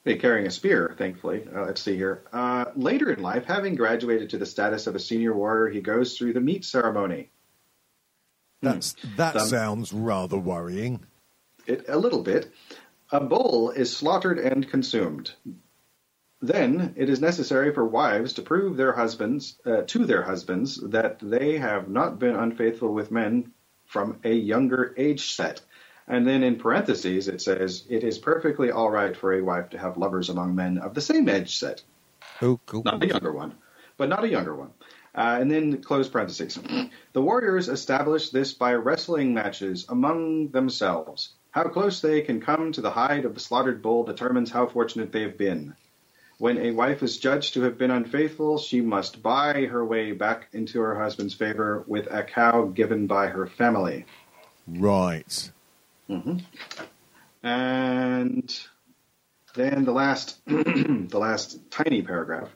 They're carrying a spear, thankfully. Uh, let's see here. Uh, later in life, having graduated to the status of a senior warrior, he goes through the meat ceremony. That's that Some- sounds rather worrying. It, a little bit. A bull is slaughtered and consumed. Then it is necessary for wives to prove their husbands uh, to their husbands that they have not been unfaithful with men from a younger age set. And then in parentheses it says it is perfectly all right for a wife to have lovers among men of the same age set. Oh, cool. not a younger one, but not a younger one. Uh, and then close parentheses. The warriors establish this by wrestling matches among themselves. How close they can come to the hide of the slaughtered bull determines how fortunate they have been. When a wife is judged to have been unfaithful, she must buy her way back into her husband's favor with a cow given by her family. Right. Mm-hmm. And then the last, the last tiny paragraph.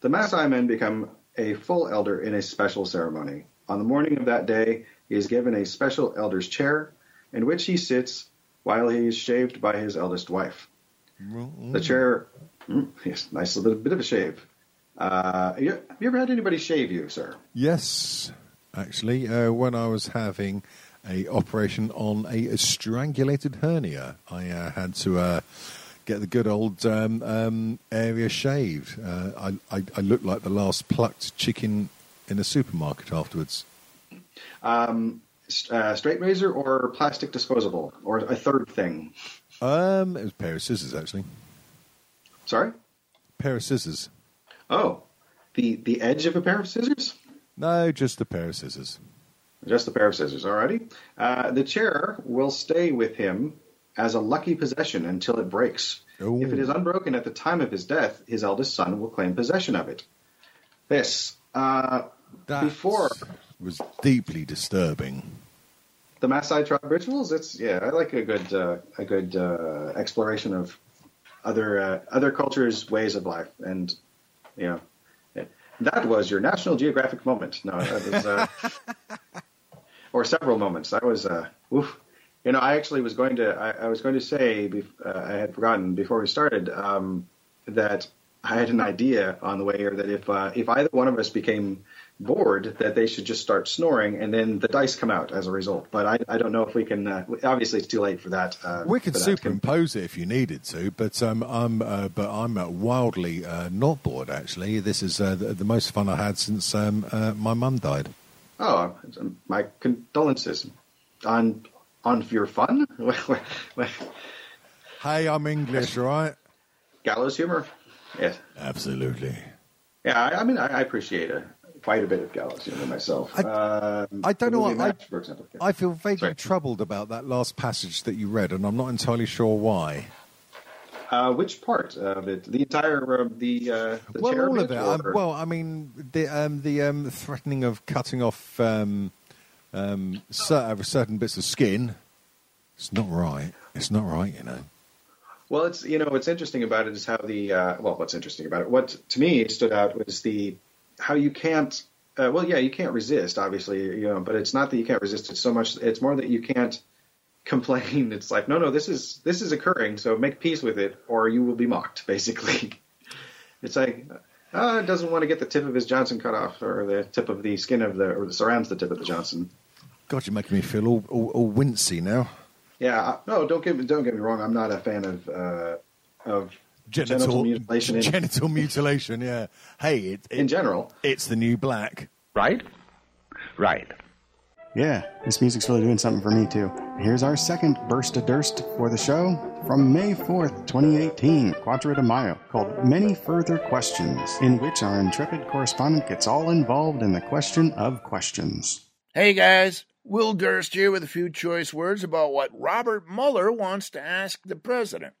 The Maasai men become a full elder in a special ceremony. On the morning of that day, he is given a special elder's chair in which he sits while he is shaved by his eldest wife. The chair, mm, yes, nice little bit of a shave. Uh, you, have you ever had anybody shave you, sir? Yes, actually, uh, when I was having a operation on a strangulated hernia, I uh, had to uh, get the good old um, um, area shaved. Uh, I, I, I looked like the last plucked chicken in a supermarket afterwards. Um, uh, straight razor or plastic disposable or a third thing? Um, it was a pair of scissors, actually. Sorry. pair of scissors. Oh, the the edge of a pair of scissors? No, just a pair of scissors. Just a pair of scissors, alrighty. Uh, the chair will stay with him as a lucky possession until it breaks. Ooh. If it is unbroken at the time of his death, his eldest son will claim possession of it. This, uh, That Before- was deeply disturbing. the Maasai tribe rituals. It's yeah, I like a good uh, a good uh, exploration of other uh, other cultures' ways of life, and you know, that was your National Geographic moment. No, that was, uh, or several moments. That was uh, oof. You know, I actually was going to. I, I was going to say. bef- Uh, I had forgotten before we started um, that I had an idea on the way here that if uh, if either one of us became bored, that they should just start snoring, and then the dice come out as a result. But I, I don't know if we can. Uh, obviously, it's too late for that. Uh, We that. superimpose it if you needed to, but um, I'm uh, but I'm uh, wildly uh, not bored. Actually, this is uh, the, the most fun I had since um, uh, my mum died. Oh, my condolences on on your fun. Hey, I'm English, right? Gallows humor. Yes. Absolutely. Yeah, I, I mean, I, I appreciate a, quite a bit of gallows humor myself. I- um, I don't know movie what- I- for example. Yeah. I feel vaguely Sorry. troubled about that last passage that you read, and I'm not entirely sure why. Uh, which part of it? The entire uh, the uh, the well, all of it. Um, well, I mean, the um, the um, threatening of cutting off um, um, cer- certain bits of skin. It's not right. It's not right, you know. Well, it's you know what's interesting about it is how the uh, well, what's interesting about it. What to me stood out was the how you can't. Uh, well, yeah, you can't resist, obviously, you know, but it's not that you can't resist it so much. It's more that you can't complain. It's like, no, no, this is this is occurring, so make peace with it, or you will be mocked. Basically, it's like. Uh, doesn't want to get the tip of his Johnson cut off, or the tip of the skin of the, or the surrounds the tip of the Johnson. God, you're making me feel all, all, all wincy now. Yeah, I- no, don't get me don't get me wrong. I'm not a fan of uh, of Genital, genital mutilation in, genital mutilation. Yeah. Hey, it, it, in general. it's the new black. Right? Right. Yeah, this music's really doing something for me too. Here's our second burst of durst for the show from May 4th, 2018, Quattro de Mayo, called Many Further Questions, in which our intrepid correspondent gets all involved in the question of questions. Hey guys, Will Durst here with a few choice words about what Robert Mueller wants to ask the president.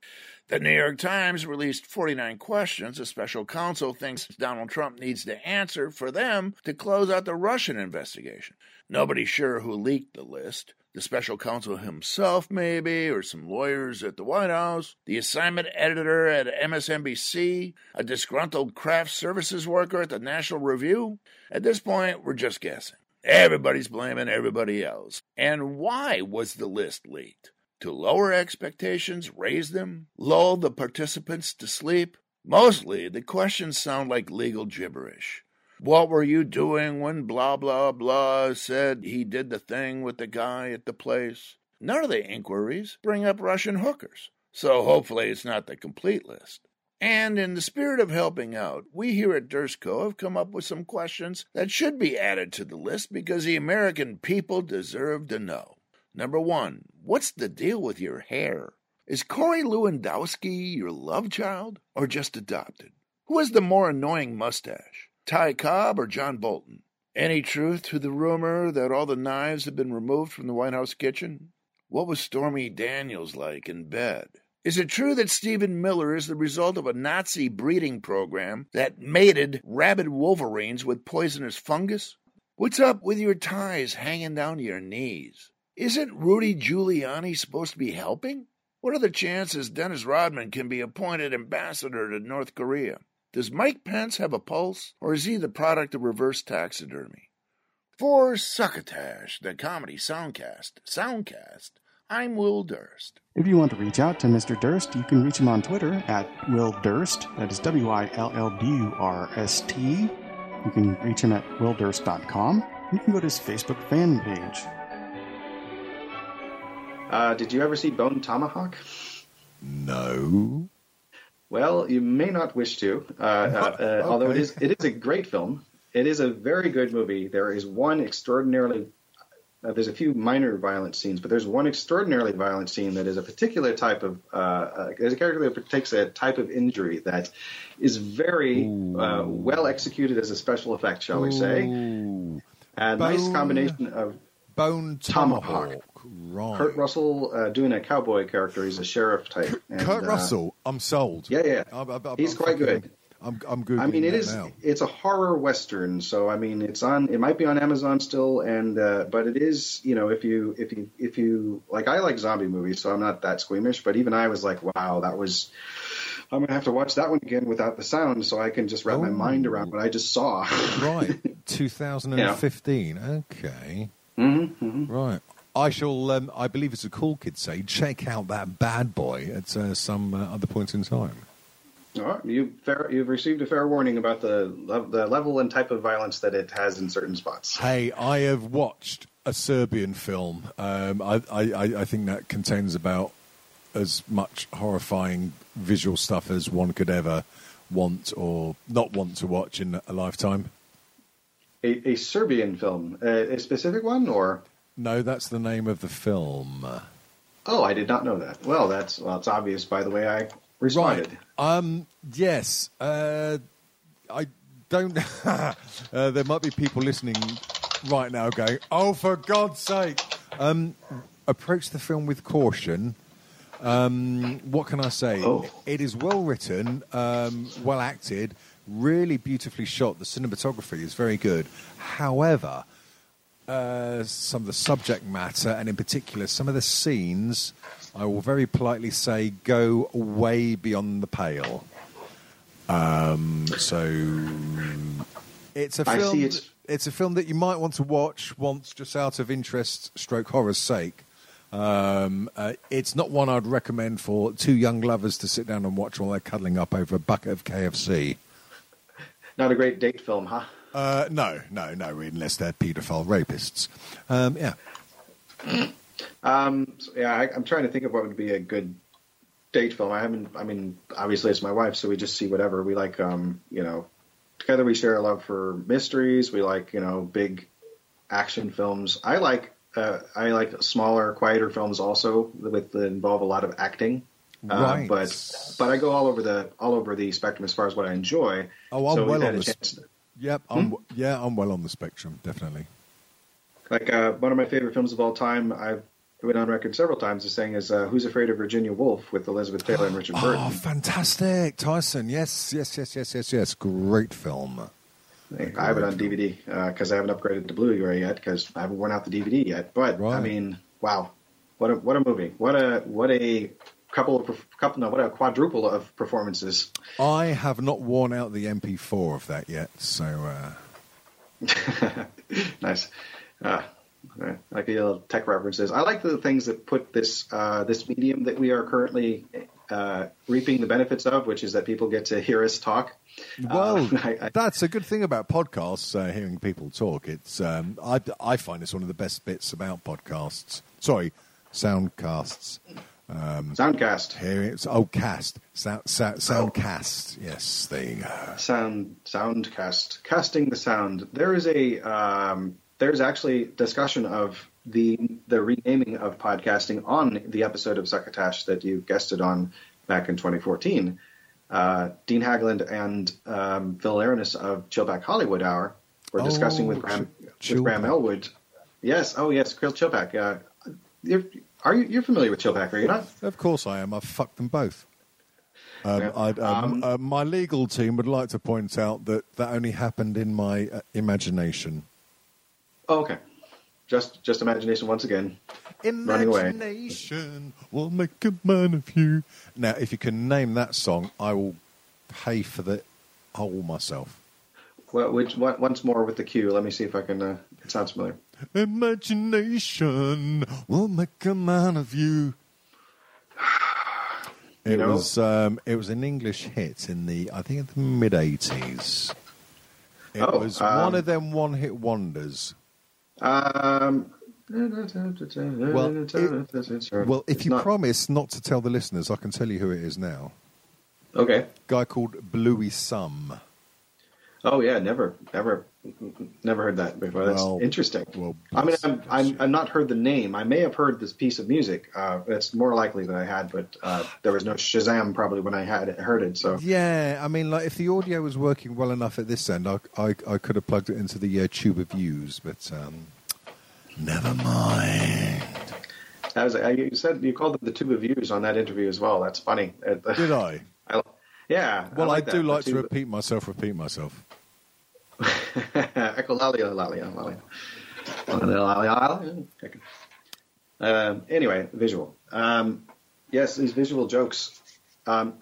The New York Times released 49 questions a special counsel thinks Donald Trump needs to answer for them to close out the Russian investigation. Nobody's sure who leaked the list. The special counsel himself, maybe, or some lawyers at the White House, the assignment editor at MSNBC, a disgruntled craft services worker at the National Review. At this point, we're just guessing. Everybody's blaming everybody else. And why was the list leaked? To lower expectations, raise them, lull the participants to sleep? Mostly, the questions sound like legal gibberish. What were you doing when blah blah blah said he did the thing with the guy at the place? None of the inquiries bring up Russian hookers, so hopefully it's not the complete list. And in the spirit of helping out, we here at Dursko have come up with some questions that should be added to the list because the American people deserve to know. Number one, what's the deal with your hair? Is Corey Lewandowski your love child or just adopted? Who has the more annoying mustache, Ty Cobb or John Bolton? Any truth to the rumor that all the knives have been removed from the White House kitchen? What was Stormy Daniels like in bed? Is it true that Stephen Miller is the result of a Nazi breeding program that mated rabid wolverines with poisonous fungus? What's up with your ties hanging down to your knees? Isn't Rudy Giuliani supposed to be helping? What are the chances Dennis Rodman can be appointed ambassador to North Korea? Does Mike Pence have a pulse, or is he the product of reverse taxidermy? For Succotash, the comedy soundcast, soundcast, I'm Will Durst. If you want to reach out to Mr. Durst, you can reach him on Twitter at Will Durst. That is W I L L D U R S T. You can reach him at willdurst.com. You can go to his Facebook fan page. Uh, did you ever see Bone Tomahawk? No. Well, you may not wish to. Uh, uh, uh, Although it is, it is a great film. It is a very good movie. There is one extraordinarily. Uh, there's a few minor violent scenes, but there's one extraordinarily violent scene that is a particular type of. Uh, uh, there's a character that takes a type of injury that is very uh, well executed as a special effect, shall we say? Ooh. A nice combination of Bone Tomahawk. Tomahawk. Right. Kurt Russell uh, doing a cowboy character. He's a sheriff type. And, Kurt uh, Russell. I'm sold. Yeah, yeah. I'm, I'm, I'm, He's I'm quite fucking- good. I'm, I'm good. I mean, it is. Now. It's a horror western, so I mean, it's on. It might be on Amazon still, and uh, but it is. You know, if you if you if you like, I like zombie movies, so I'm not that squeamish. But even I was like, wow, that was. I'm gonna have to watch that one again without the sound, so I can just wrap my Oh. mind around what I just saw. Right. 2015. Okay. hmm Right. I shall. Um, I believe it's a cool kid say. Check out that bad boy at uh, some uh, other point in time. All right, you fair, you've received a fair warning about the the level and type of violence that it has in certain spots. Hey, I have watched a Serbian film. Um, I, I, I think that contains about as much horrifying visual stuff as one could ever want or not want to watch in a lifetime. A, a Serbian film, uh, a specific one, or No, that's the name of the film. oh, I did not know that. Well, that's well, it's obvious by the way I responded. Um. Yes. Uh, I don't. uh, there might be people listening right now going, "Oh, for God's sake!" Um, approach the film with caution. Um, what can I say? Oh. It is well written, um, well acted, really beautifully shot. The cinematography is very good. However, uh, some of the subject matter, and in particular, some of the scenes, I will very politely say, go way beyond the pale. Um, so it's a I film. it's a film that you might want to watch once, just out of interest, stroke horror's sake. Um, uh, it's not one I'd recommend for two young lovers to sit down and watch while they're cuddling up over a bucket of KFC. Not a great date film, huh? Uh, no, no, no, unless they're paedophile rapists. Um, yeah. Um, so, yeah, I, I'm trying to think of what would be a good date film. I haven't. I mean, obviously it's my wife, so we just see whatever we like. Um, you know, together we share a love for mysteries. We like you know big action films. I like uh, I like smaller, quieter films also with that involve a lot of acting. Uh, Right. but but I go all over the all over the spectrum as far as what I enjoy. Oh, I'm so well on the chance. Yep, I'm, yeah, I'm well on the spectrum, definitely. Like uh, one of my favorite films of all time, I've been on record several times as saying is uh, "Who's Afraid of Virginia Woolf" with Elizabeth Taylor and Richard Burton. Oh, fantastic, Tyson! Yes, yes, yes, yes, yes, yes. Great film. I have it on DVD because I haven't upgraded to Blu-ray yet because I haven't worn out the DVD yet. But I mean, wow, what a what a movie! What a what a couple of couple no what a quadruple of performances. I have not worn out the MP4 of that yet, so uh, nice. Uh, I like the little tech references. I like the things that put this uh, this medium that we are currently uh, reaping the benefits of, which is that people get to hear us talk. well, Uh, I- I- that's a good thing about podcasts. Uh, hearing people talk, it's um, I, I find it's one of the best bits about podcasts. Sorry, soundcasts. Soundcast, Here it's oh cast sound, sound, soundcast. Yes, there you go. sound, soundcast, casting the sound. There is a um, there's actually discussion of the the renaming of podcasting on the episode of Succotash that you guested on back in 2014. Uh, Dean Haglund and um, Phil Aranis of Chillpak Hollywood Hour were discussing Oh, with Graham, Ch- with Graham Elwood. Yes, oh yes, Krill Chillpak. Uh, you're, are you you're familiar with Chillpak? Are you not? Of course I am. I've fucked them both. Um, Yeah. I'd, um, uh, my legal team would like to point out that that only happened in my uh, imagination. Oh, okay. Just just imagination once again. Running away. Imagination will make a man of you. Now, if you can name that song, I will pay for the whole myself. Well, which once more with the cue. Let me see if I can. Uh, it sounds familiar. Imagination will make a man of you. It know? was um, it was an English hit in the I think in the mid eighties. It Oh, was um, one of them one hit wonders. Um. Well, Well, if you not- promise not to tell the listeners, I can tell you who it is now. okay. guy called Belouis Some. Oh yeah, never, never, never heard that before. That's Well, interesting. well, I mean, I'm, I'm, I'm, not heard the name. I may have heard this piece of music. Uh, that's more likely that I had, but uh, there was no Shazam probably when I had it, heard it. So Yeah, I mean, like if the audio was working well enough at this end, I I, I could have plugged it into the uh, tube of views, but um, never mind. that was. uh, You said you called it the tube of views on that interview as well. That's funny. Did I? I yeah. Well, I, like do that, like to repeat myself. Repeat myself. Echolalia, lalia, lalia. Lalia, lalia. Um, anyway, visual. Um, yes, these visual jokes. Um,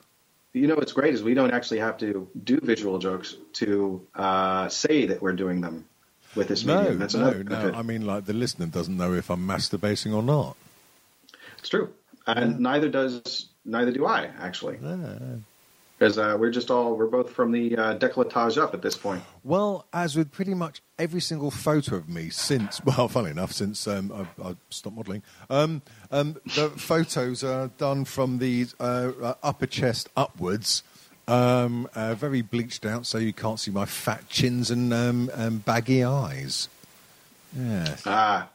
you know what's great is we don't actually have to do visual jokes to uh, say that we're doing them. with this No, medium. That's no, no. I mean, like the listener doesn't know if I'm masturbating or not. It's true, and neither does neither do I actually, because uh, we're just all we're both from the uh, décolletage up at this point. Well, as with pretty much every single photo of me since, well, funny enough, since um, I, I stopped modelling, um, um, the photos are done from the uh, upper chest upwards, um, uh, very bleached out, so you can't see my fat chins and um, um, baggy eyes. Yes. Ah,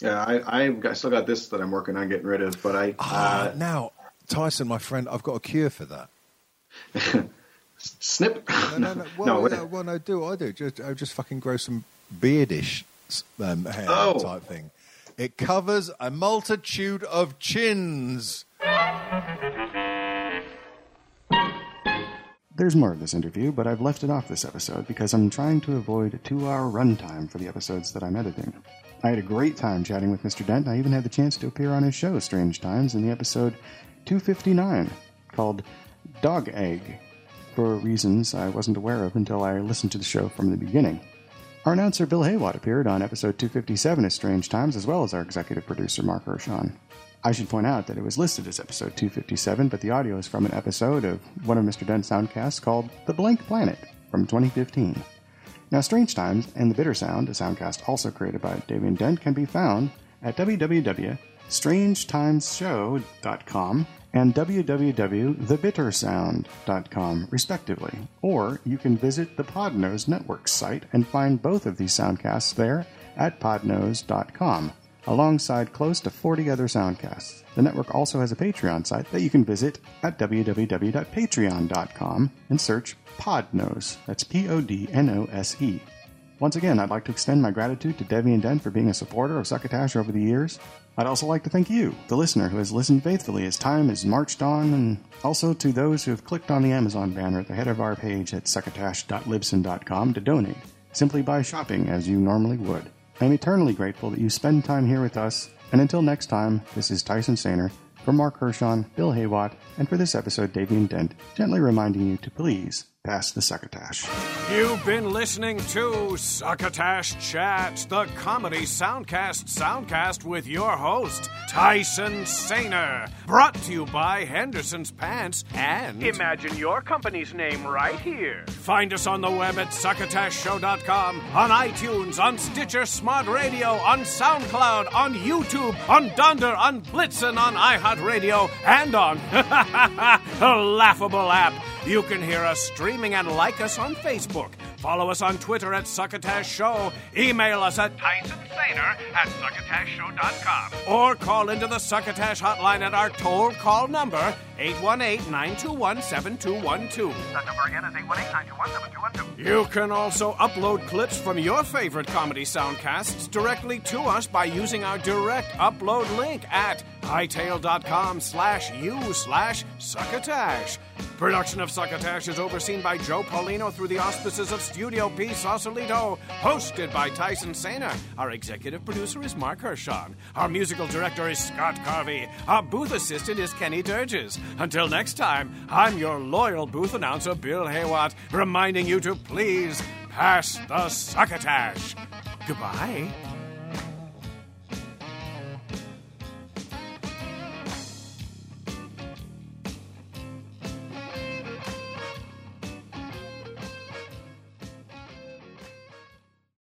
yeah, I, I got, still got this that I'm working on getting rid of, but I Ah, uh, now, Tyson, my friend, I've got a cure for that. snip. No, no, no. Well, No, no, well, no, do what I do. Just, I just fucking grow some beardish um, hair Oh. type thing. It covers a multitude of chins. There's more of this interview, but I've left it off this episode because I'm trying to avoid a two hour runtime for the episodes that I'm editing. I had a great time chatting with Mr. Dent. I even had the chance to appear on his show, Strange Times, in the episode 259 called Dog Egg, for reasons I wasn't aware of until I listened to the show from the beginning. Our announcer Bill Haywatt appeared on episode 257 of Strange Times, as well as our executive producer Mark Hershon. I should point out that it was listed as episode 257, but the audio is from an episode of one of Mr. Dent's soundcasts called The Blank Planet from 2015. Now, Strange Times and The Bitter Sound, a soundcast also created by Davian Dent, can be found at www.strangetimesshow.com and www.thebittersound.com, respectively. Or you can visit the Podnose Network site and find both of these soundcasts there at podnose.com, alongside close to 40 other soundcasts. The network also has a Patreon site that you can visit at www.patreon.com and search Podnose. That's P O D N O S E. Once again, I'd like to extend my gratitude to Davian Dent for being a supporter of Succotash over the years. I'd also like to thank you, the listener, who has listened faithfully as time has marched on, and also to those who have clicked on the Amazon banner at the head of our page at succotash.libsyn.com to donate, simply by shopping as you normally would. I am eternally grateful that you spend time here with us, and until next time, this is Tyson Sainer for Mark Hershon, Bill Haywatt, and for this episode, Davian Dent, gently reminding you to please pass the succotash. You've been listening to Succotash Chat, the comedy soundcast soundcast with your host, Tyson Sainer. Brought to you by Henderson's Pants and. Imagine your company's name right here. Find us on the web at succotashshow.com, on iTunes, on Stitcher Smart Radio, on SoundCloud, on YouTube, on Dunder, on Blitzen, on iHeartRadio, and on a laughable app. You can hear us streaming and like us on Facebook. Follow us on Twitter at Succotash Show. Email us at Tyson Sainer at succotashshow.com. or call into the Succotash hotline at our toll call number 818-921-7212. That number again is 818-921-7212. You can also upload clips from your favorite comedy soundcasts directly to us by using our direct upload link at hightail.com slash u slash succotash. Production of Succotash is overseen by Joe Paulino through the auspices of Studio P Sausalito, hosted by Tyson Sainer. Our executive producer is Mark Hershon. Our musical director is Scott Carvey. Our booth assistant is Kenny Durges. Until next time, I'm your loyal booth announcer, Bill Haywatt, reminding you to please pass the succotash. Goodbye.